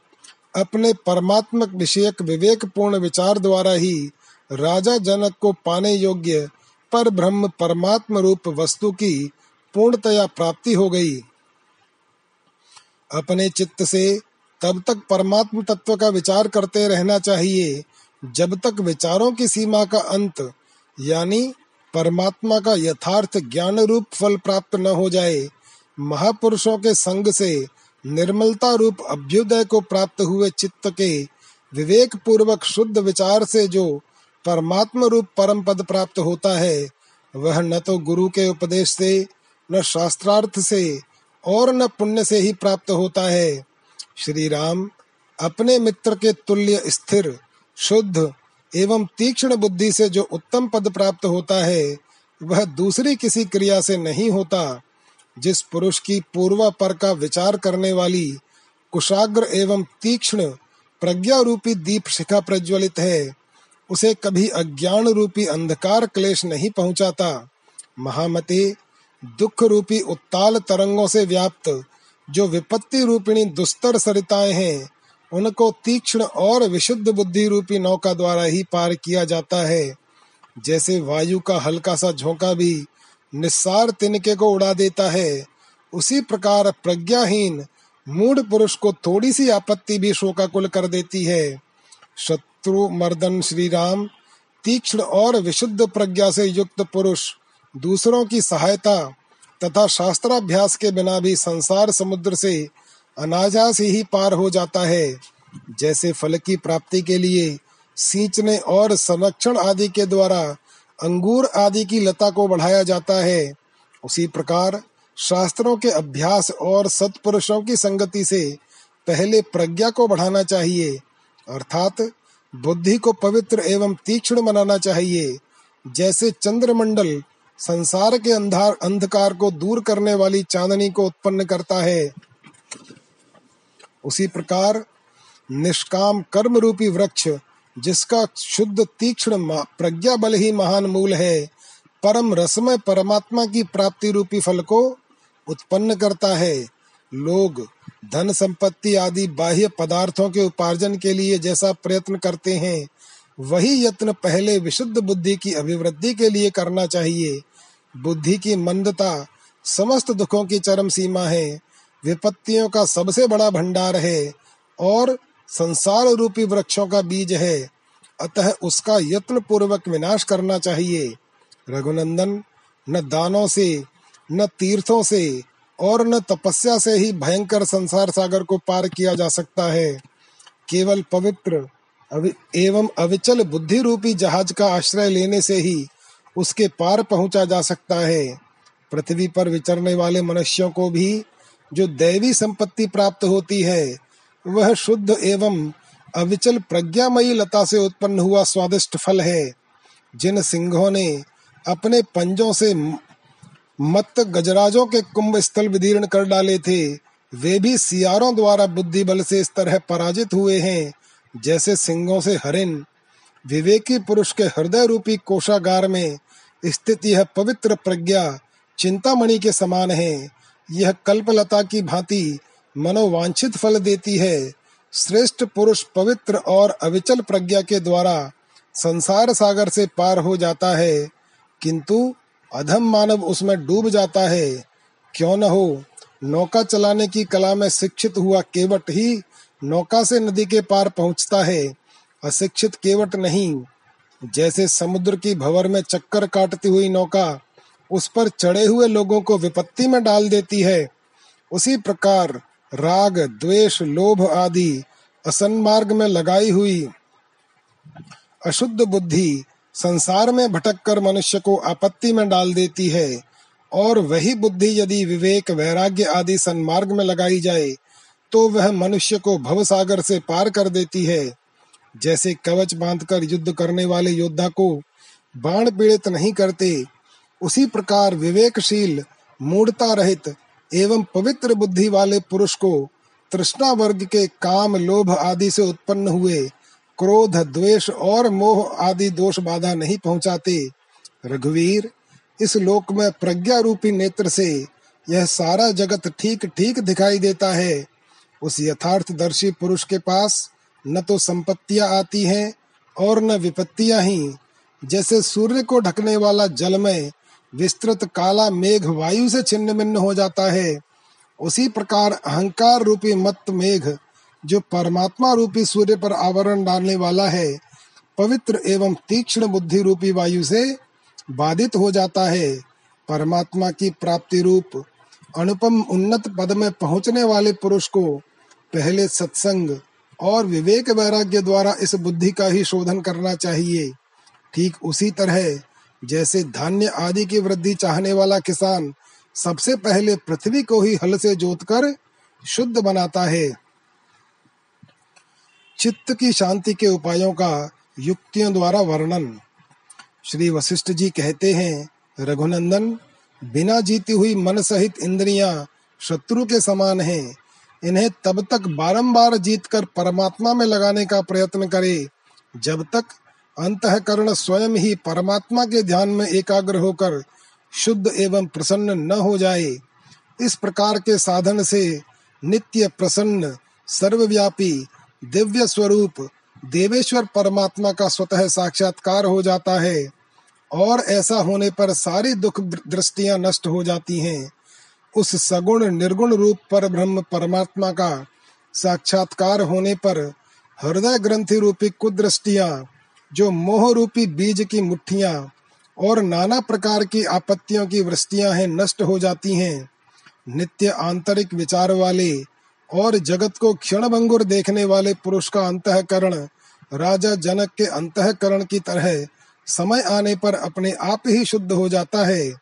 अपने परमात्मक विषयक विवेक पूर्ण विचार द्वारा ही राजा जनक को पाने योग्य पर ब्रह्म परमात्म रूप वस्तु की पूर्णतया प्राप्ति हो गई। अपने चित्त से तब तक परमात्म तत्व का विचार करते रहना चाहिए, जब तक विचारों की सीमा का अंत, यानी परमात्मा का यथार्थ ज्ञान रूप फल प्राप्त न हो जाए, महापुरुषों के संग से निर्मलता रूप अभ्युदय को प्राप्त हुए चित्त के विवेक पूर्वक शुद्ध विचार से जो परमात्म रूप परम पद प्राप्त होता है, वह न तो गुरु के उपदेश से, न शास्त्रार्थ से और न पुण्य से ही प्राप्त होता है। श्री राम अपने मित्र के तुल्य स्थिर, शुद्ध एवं तीक्ष्ण बुद्धि से जो उत्तम पद प्राप्त होता है, वह दूसरी किसी क्रिया से नहीं होता, जिस पुरुष की पूर्वा पर का विचार करने वाली कुशाग्र एवं तीक्ष्ण प्रज्ञा रूपी दीप शिखा प्रज्वलित है। उसे कभी अज्ञान रूपी अंधकार क्लेश नहीं पहुंचाता। महामते दुख रूपी उत्ताल तरंगों से व्याप्त, जो विपत्ति रूपिणी दुस्तर सरिताएँ हैं, उनको तीक्ष्ण और विशुद्ध बुद्धि रूपी नौका द्वारा ही पार किया जाता है। जैसे वायु का हल्का सा झोंका भी निस्सार तिनके को उड़ा देता है, उसी प्रकार प्रज्ञाहीन मूढ़ पुरुष को थोड़ी सी आपत्ति भी शोकाकुल कर देती है। शत्रु मर्दन श्री राम तीक्ष्ण और विशुद्ध प्रज्ञा से युक्त पुरुष, दूसरों की सहायता तथा शास्त्राभ्यास के बिना भी संसार समुद्र से अनायास ही पार हो जाता है। जैसे फल की प्राप्ति के लिए सींचने और संरक्षण आदि के द्वारा अंगूर आदि की लता को बढ़ाया जाता है। उसी प्रकार शास्त्रों के अभ्यास और सत्पुरुषों की संगति से पहले प्रज्ञा को बढ़ाना चाहिए, अर्थात बुद्धि को पवित्र एवं तीक्ष्ण बनाना चाहिए। जैसे चंद्रमंडल संसार के अंधार, अंधकार को दूर करने वाली चांदनी को उत्पन्न करता है। उसी प्रकार निष्काम कर्म रूपी वृक्ष, जिसका शुद्ध तीक्ष्ण प्रज्ञा बल ही महान मूल है, परम रसमय परमात्मा की प्राप्ति रूपी फल को उत्पन्न करता है। लोग धन संपत्ति आदि बाह्य पदार्थों के उपार्जन के लिए जैसा प्रयत्न करते हैं, वही यत्न पहले विशुद्ध बुद्धि की अभिवृद्धि के लिए करना चाहिए। बुद्धि की मंदता समस्त दुखों की चरम सीमा है, विपत्तियों का सबसे बड़ा भंडार है और संसार रूपी वृक्षों का बीज है। अतः उसका यत्न पूर्वक विनाश करना चाहिए। रघुनंदन, न दानों से, न तीर्थों से और न तपस्या से ही भयंकर संसार सागर को पार किया जा सकता है। केवल पवित्र एवं अविचल बुद्धि रूपी जहाज़ का आश्रय लेने से ही उसके पार पहुँचा जा सकता है। पृथ्वी पर विचरने वाले मनुष्यों को भी जो दैवी संपत्ति प्राप्त होती है, वह शुद्ध एवं अविचल प्रज्ञामयी लता से उत्पन्न हुआ स्वादिष्ट फल है, जिन सिंहों ने अपने पंजों से मत गजराजों के कुंभ स्थल विदीर्ण कर डाले थे। वे भी सियारों द्वारा बुद्धि बल से इस तरह पराजित हुए हैं, जैसे सिंहों से हरिण विवेकी पुरुष के हृदय रूपी कोषागार में स्थित यह पवित्र प्रज्ञा चिंतामणि के समान है। यह कल्पलता की भांति मनोवांछित फल देती है। श्रेष्ठ पुरुष पवित्र और अविचल प्रज्ञा के द्वारा संसार सागर से पार हो जाता है। किंतु अधम मानव उसमें डूब जाता है। क्यों न हो? नौका चलाने की कला में शिक्षित हुआ केवट ही नौका से नदी के पार पहुँचता है। अशिक्षित केवट नहीं। जैसे समुद्र की भवर में चक्कर काटती हुई नौका उस पर चढ़े हुए लोगों को विपत्ति में डाल देती है। उसी प्रकार राग, द्वेष, लोभ आदि असन्मार्ग में लगाई हुई अशुद्ध बुद्धि संसार में भटक कर मनुष्य को आपत्ति में डाल देती है, और वही बुद्धि यदि विवेक, वैराग्य आदि सन्मार्ग में लगाई जाए तो वह मनुष्य को भव सागर से पार कर देती है। जैसे कवच बांधकर युद्ध करने वाले योद्धा को बाण पीड़ित नहीं करते, उसी प्रकार विवेकशील, मूढ़ता रहित एवं पवित्र बुद्धि वाले पुरुष को तृष्णा वर्ग के काम, लोभ आदि से उत्पन्न हुए क्रोध, द्वेष और मोह आदि दोष बाधा नहीं पहुंचाते। रघुवीर, इस लोक में प्रज्ञा रूपी नेत्र से यह सारा जगत ठीक ठीक दिखाई देता है। उस यथार्थदर्शी पुरुष के पास न तो संपत्तियाँ आती हैं और न विपत्तियाँ ही। जैसे सूर्य को ढकने वाला जल में विस्तृत काला मेघ वायु से छिन्न भिन्न हो जाता है, उसी प्रकार अहंकार रूपी मत मेघ जो परमात्मा रूपी सूर्य पर आवरण डालने वाला है, पवित्र एवं तीक्ष्ण बुद्धि रूपी वायु से बाधित हो जाता है। परमात्मा की प्राप्ति रूप अनुपम उन्नत पद में पहुँचने वाले पुरुष को पहले सत्संग और विवेक वैराग्य द्वारा इस बुद्धि का ही शोधन करना चाहिए। ठीक उसी तरह जैसे धान्य आदि की वृद्धि चाहने वाला किसान सबसे पहले पृथ्वी को ही हल से जोतकर शुद्ध बनाता है। चित्त की शांति के उपायों का युक्तियों द्वारा वर्णन। श्री वशिष्ठ जी कहते हैं, रघुनंदन, बिना जीती हुई मन सहित इंद्रियाँ शत्रु के समान हैं। इन्हें तब तक बारंबार जीतकर परमात्मा में लगाने का प्रयत्न करे, जब तक अंतकरण स्वयं ही परमात्मा के ध्यान में एकाग्र होकर शुद्ध एवं प्रसन्न न हो जाए। इस प्रकार के साधन से नित्य प्रसन्न, सर्वव्यापी दिव्य स्वरूप, देवेश्वर परमात्मा का स्वतः साक्षात्कार हो जाता है और ऐसा होने पर सारी दुख दृष्टियाँ नष्ट हो जाती हैं। उस सगुण निर्गुण रूप पर ब्रह्म परमात्मा का साक्षात्कार होने पर हृदय ग्रंथि रूपी कुदृष्टिया, जो मोह रूपी बीज की मुठ्ठिया और नाना प्रकार की आपत्तियों की वृष्टियाँ हैं, नष्ट हो जाती हैं। नित्य आंतरिक विचार वाले और जगत को क्षण भंगुर देखने वाले पुरुष का अंतकरण, राजा जनक के अंतकरण की तरह समय आने पर अपने आप ही शुद्ध हो जाता है।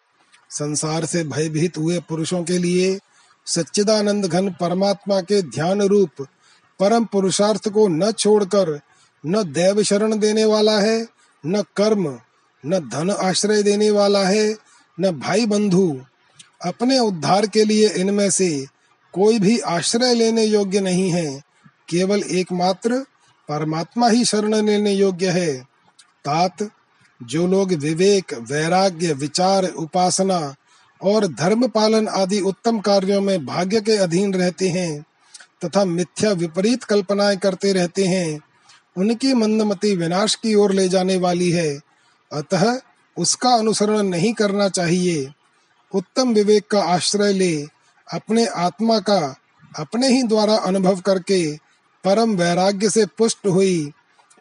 संसार से भयभीत हुए पुरुषों के लिए सच्चिदानंद घन परमात्मा के ध्यान रूप परम पुरुषार्थ को न छोड़कर, न देव शरण देने वाला है, न कर्म, न धन आश्रय देने वाला है, न भाई बंधु। अपने उद्धार के लिए इनमें से कोई भी आश्रय लेने योग्य नहीं है, केवल एकमात्र परमात्मा ही शरण लेने योग्य है। तात, जो लोग विवेक, वैराग्य, विचार, उपासना और धर्म पालन आदि उत्तम कार्यों में भाग्य के अधीन रहते हैं, तथा मिथ्या विपरीत कल्पनाएँ करते रहते हैं, उनकी मंदमति विनाश की ओर ले जाने वाली है। अतः उसका अनुसरण नहीं करना चाहिए। उत्तम विवेक का आश्रय ले अपने आत्मा का अपने ही द्वारा अनुभव करके परम वैराग्य से पुष्ट हुई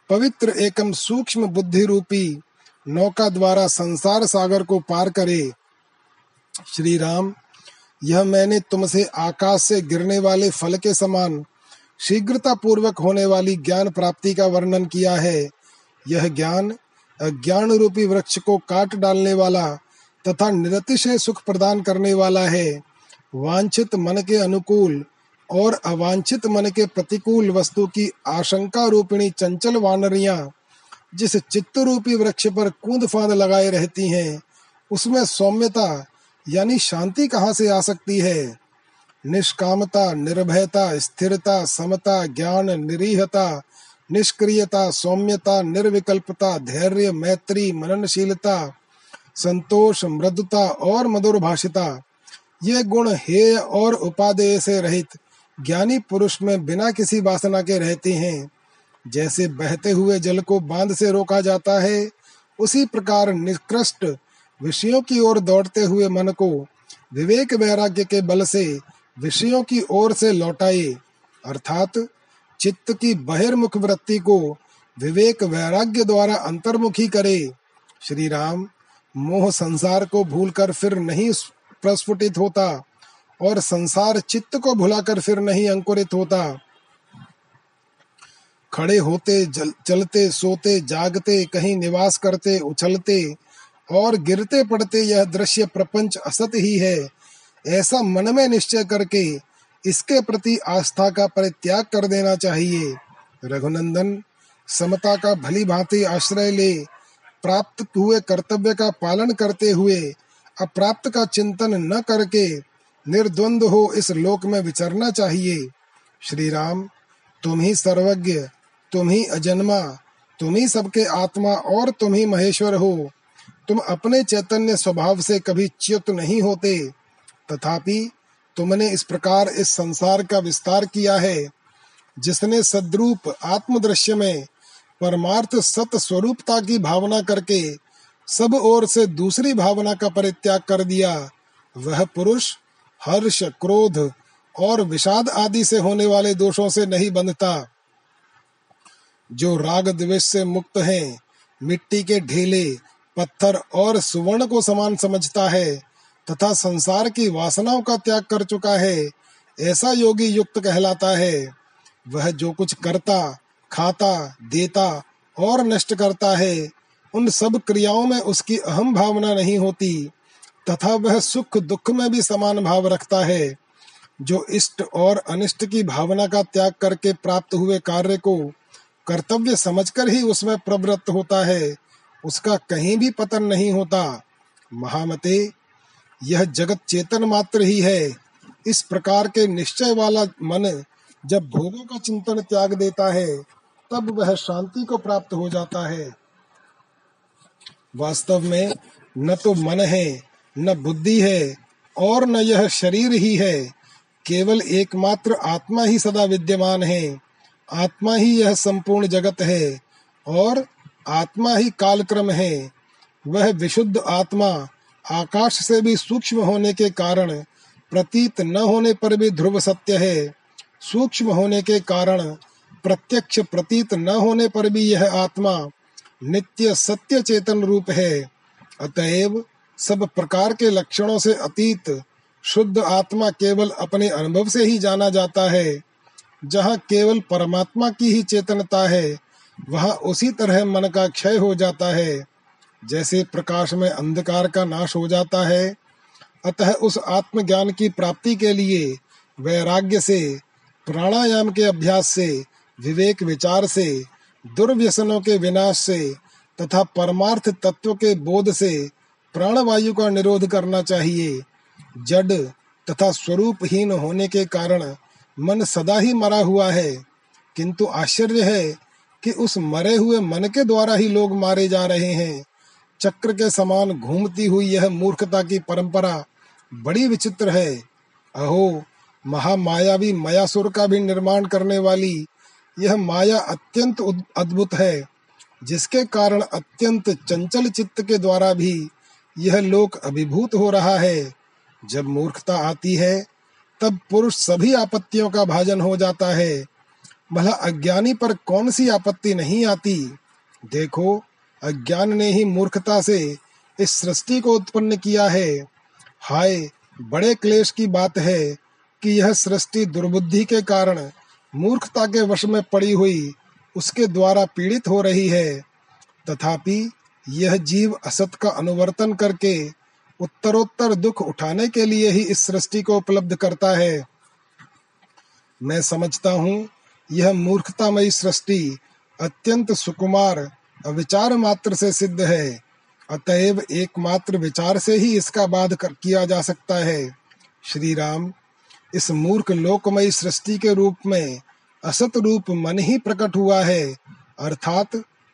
पवित्र एकम सूक्ष्म बुद्धि रूपी नौका द्वारा संसार सागर को पार करे। श्री राम यह मैंने तुमसे आकाश से गिरने वाले फल के समान शीघ्रता पूर्वक होने वाली ज्ञान प्राप्ति का वर्णन किया है। यह ज्ञान अज्ञान रूपी वृक्ष को काट डालने वाला तथा निरतिशय सुख प्रदान करने वाला है। वांछित मन के अनुकूल और अवांछित मन के प्रतिकूल वस्तु की आशंका रूपिणी चंचल वानरिया, जिस चित्त रूपी वृक्ष पर कूद फांद लगाए रहती हैं, उसमें सौम्यता यानी शांति कहाँ से आ सकती है? निष्कामता, निर्भयता, स्थिरता, समता, ज्ञान, निरीहता, निष्क्रियता, सौम्यता, निर्विकल्पता, धैर्य, मैत्री, मननशीलता, संतोष, मृदुता और मधुर भाषिता ये गुण हेय और उपादेय से रहित ज्ञानी पुरुष में बिना किसी वासना के रहते हैं। जैसे बहते हुए जल को बाँध से रोका जाता है, उसी प्रकार निकृष्ट विषयों की ओर दौड़ते हुए मन को विवेक वैराग्य के बल से विषयों की ओर से लौटाए। अर्थात चित्त की बहिर्मुख वृत्ति को विवेक वैराग्य द्वारा अंतर्मुखी करे। श्री राम मोह संसार को भूलकर फिर नहीं प्रस्फुटित होता और संसार चित्त को भुलाकर फिर नहीं अंकुरित होता। खड़े होते जल, चलते सोते जागते कहीं निवास करते उछलते और गिरते पड़ते यह दृश्य प्रपंच असत ही है। ऐसा मन में निश्चय करके इसके प्रति आस्था का परित्याग कर देना चाहिए। रघुनंदन समता का भली भांति आश्रय ले प्राप्त हुए कर्तव्य का पालन करते हुए अप्राप्त का चिंतन न करके निर्द्वंद हो इस लोक में विचरना चाहिए। श्री राम तुम ही सर्वज्ञ, तुम ही अजन्मा, तुम ही सबके आत्मा और तुम ही महेश्वर हो। तुम अपने चैतन्य स्वभाव से कभी च्युत नहीं होते। तथापि तुमने इस प्रकार इस संसार का विस्तार किया है, जिसने सद्रूप आत्मदृश्य में परमार्थ सत स्वरूपता की भावना करके सब ओर से दूसरी भावना का परित्याग कर दिया। वह पुरुष हर्ष, क्रोध और विषाद आदि से होने वाले दोषों से नहीं बंधता। जो राग द्वेष से मुक्त हैं, मिट्टी के ढेले, पत्थर और सुवर्ण को समान समझता है, तथा संसार की वासनाओं का त्याग कर चुका है, ऐसा योगी युक्त कहलाता है। वह जो कुछ करता, खाता, देता और नष्ट करता है उन सब क्रियाओं में उसकी अहम भावना नहीं होती, तथा वह सुख दुख में भी समान भाव रखता है, जो इष्ट और अनिष्ट की भावना का त्याग करके प्राप्त हुए कार्य को कर्तव्य समझकर ही उसमें प्रवृत्त होता है, उसका कहीं भी पतन नहीं होता। महामते, यह जगत चेतन मात्र ही है। इस प्रकार के निश्चय वाला मन जब भोगों का चिंतन त्याग देता है, तब वह शांति को प्राप्त हो जाता है। वास्तव में न तो मन है, न बुद्धि है और न यह शरीर ही है। केवल एकमात्र आत्मा ही सदा विद्यमान है। आत्मा ही यह संपूर्ण जगत है और आत्मा ही कालक्रम है। वह विशुद्ध आत्मा आकाश से भी सूक्ष्म होने के कारण प्रतीत न होने पर भी ध्रुव सत्य है। सूक्ष्म होने के कारण प्रत्यक्ष प्रतीत न होने पर भी यह आत्मा नित्य सत्य चेतन रूप है। अतएव सब प्रकार के लक्षणों से अतीत, शुद्ध आत्मा केवल अपने अनुभव से ही जाना जाता है। जहाँ केवल परमात्मा की ही चेतनता है, वहाँ उसी तरह मन का क्षय हो जाता है। जैसे प्रकाश में अंधकार का नाश हो जाता है, अतः उस आत्मज्ञान की प्राप्ति के लिए वैराग्य से, प्राणायाम के अभ्यास से, विवेक विचार से दुर्व्यसनों के विनाश से तथा परमार्थ तत्व के बोध से प्राणवायु का निरोध करना चाहिए। जड तथा स्वरूपहीन होने के कारण मन सदा ही मरा हुआ है। किंतु आश्चर्य है कि उस मरे हुए मन के द्वारा ही लोग मारे जा रहे हैं। चक्र के समान घूमती हुई यह मूर्खता की परंपरा बड़ी विचित्र है। अहो, महामायावी मयासुर का भी निर्माण करने वाली यह माया अत्यंत अद्भुत है, जिसके कारण अत्यंत चंचल चित्त के द्वारा भी यह लोक अभिभूत हो रहा है। जब मूर्खता आती है, तब पुरुष सभी आपत्तियों का भाजन हो जाता है। भला अज्ञानी पर कौन सी आपत्ति नहीं आती? देखो, अज्ञान ने ही मूर्खता से इस सृष्टि को उत्पन्न किया है। हाय, बड़े क्लेश की बात है कि यह सृष्टि दुर्बुद्धि के कारण मूर्खता के वश में पड़ी हुई उसके द्वारा पीड़ित हो रही है। तथापि यह जीव असत का अनुवर्तन करके उत्तरोत्तर दुख उठाने के लिए ही इस सृष्टि को उपलब्ध करता है। मैं समझता हूँ यह मूर्खतामयी सृष्टि अत्यंत सुकुमार विचार मात्र से सिद्ध है। अतएव एकमात्र विचार से ही इसका बाध कर, किया जा सकता है। श्री राम इस मूर्ख लोकमयी सृष्टि के रूप में असत रूप मन ही प्रकट हुआ है। अर्थात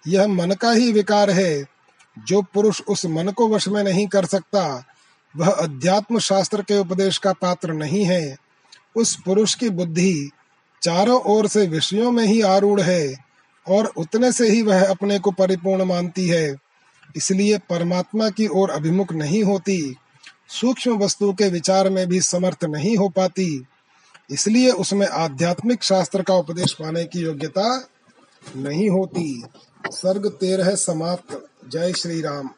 यह मन का ही विकार है। जो पुरुष उस मन को वश में नहीं कर सकता, वह अध्यात्म शास्त्र के उपदेश का पात्र नहीं है। उस पुरुष की बुद्धि चारों ओर से विषयों में ही आरूढ़ है और उतने से ही वह अपने को परिपूर्ण मानती है। इसलिए परमात्मा की ओर अभिमुख नहीं होती। सूक्ष्म वस्तु के विचार में भी समर्थ नहीं हो पाती। इसलिए उसमें आध्यात्मिक शास्त्र का उपदेश पाने की योग्यता नहीं होती। सर्ग तेरह समाप्त। जय श्री राम।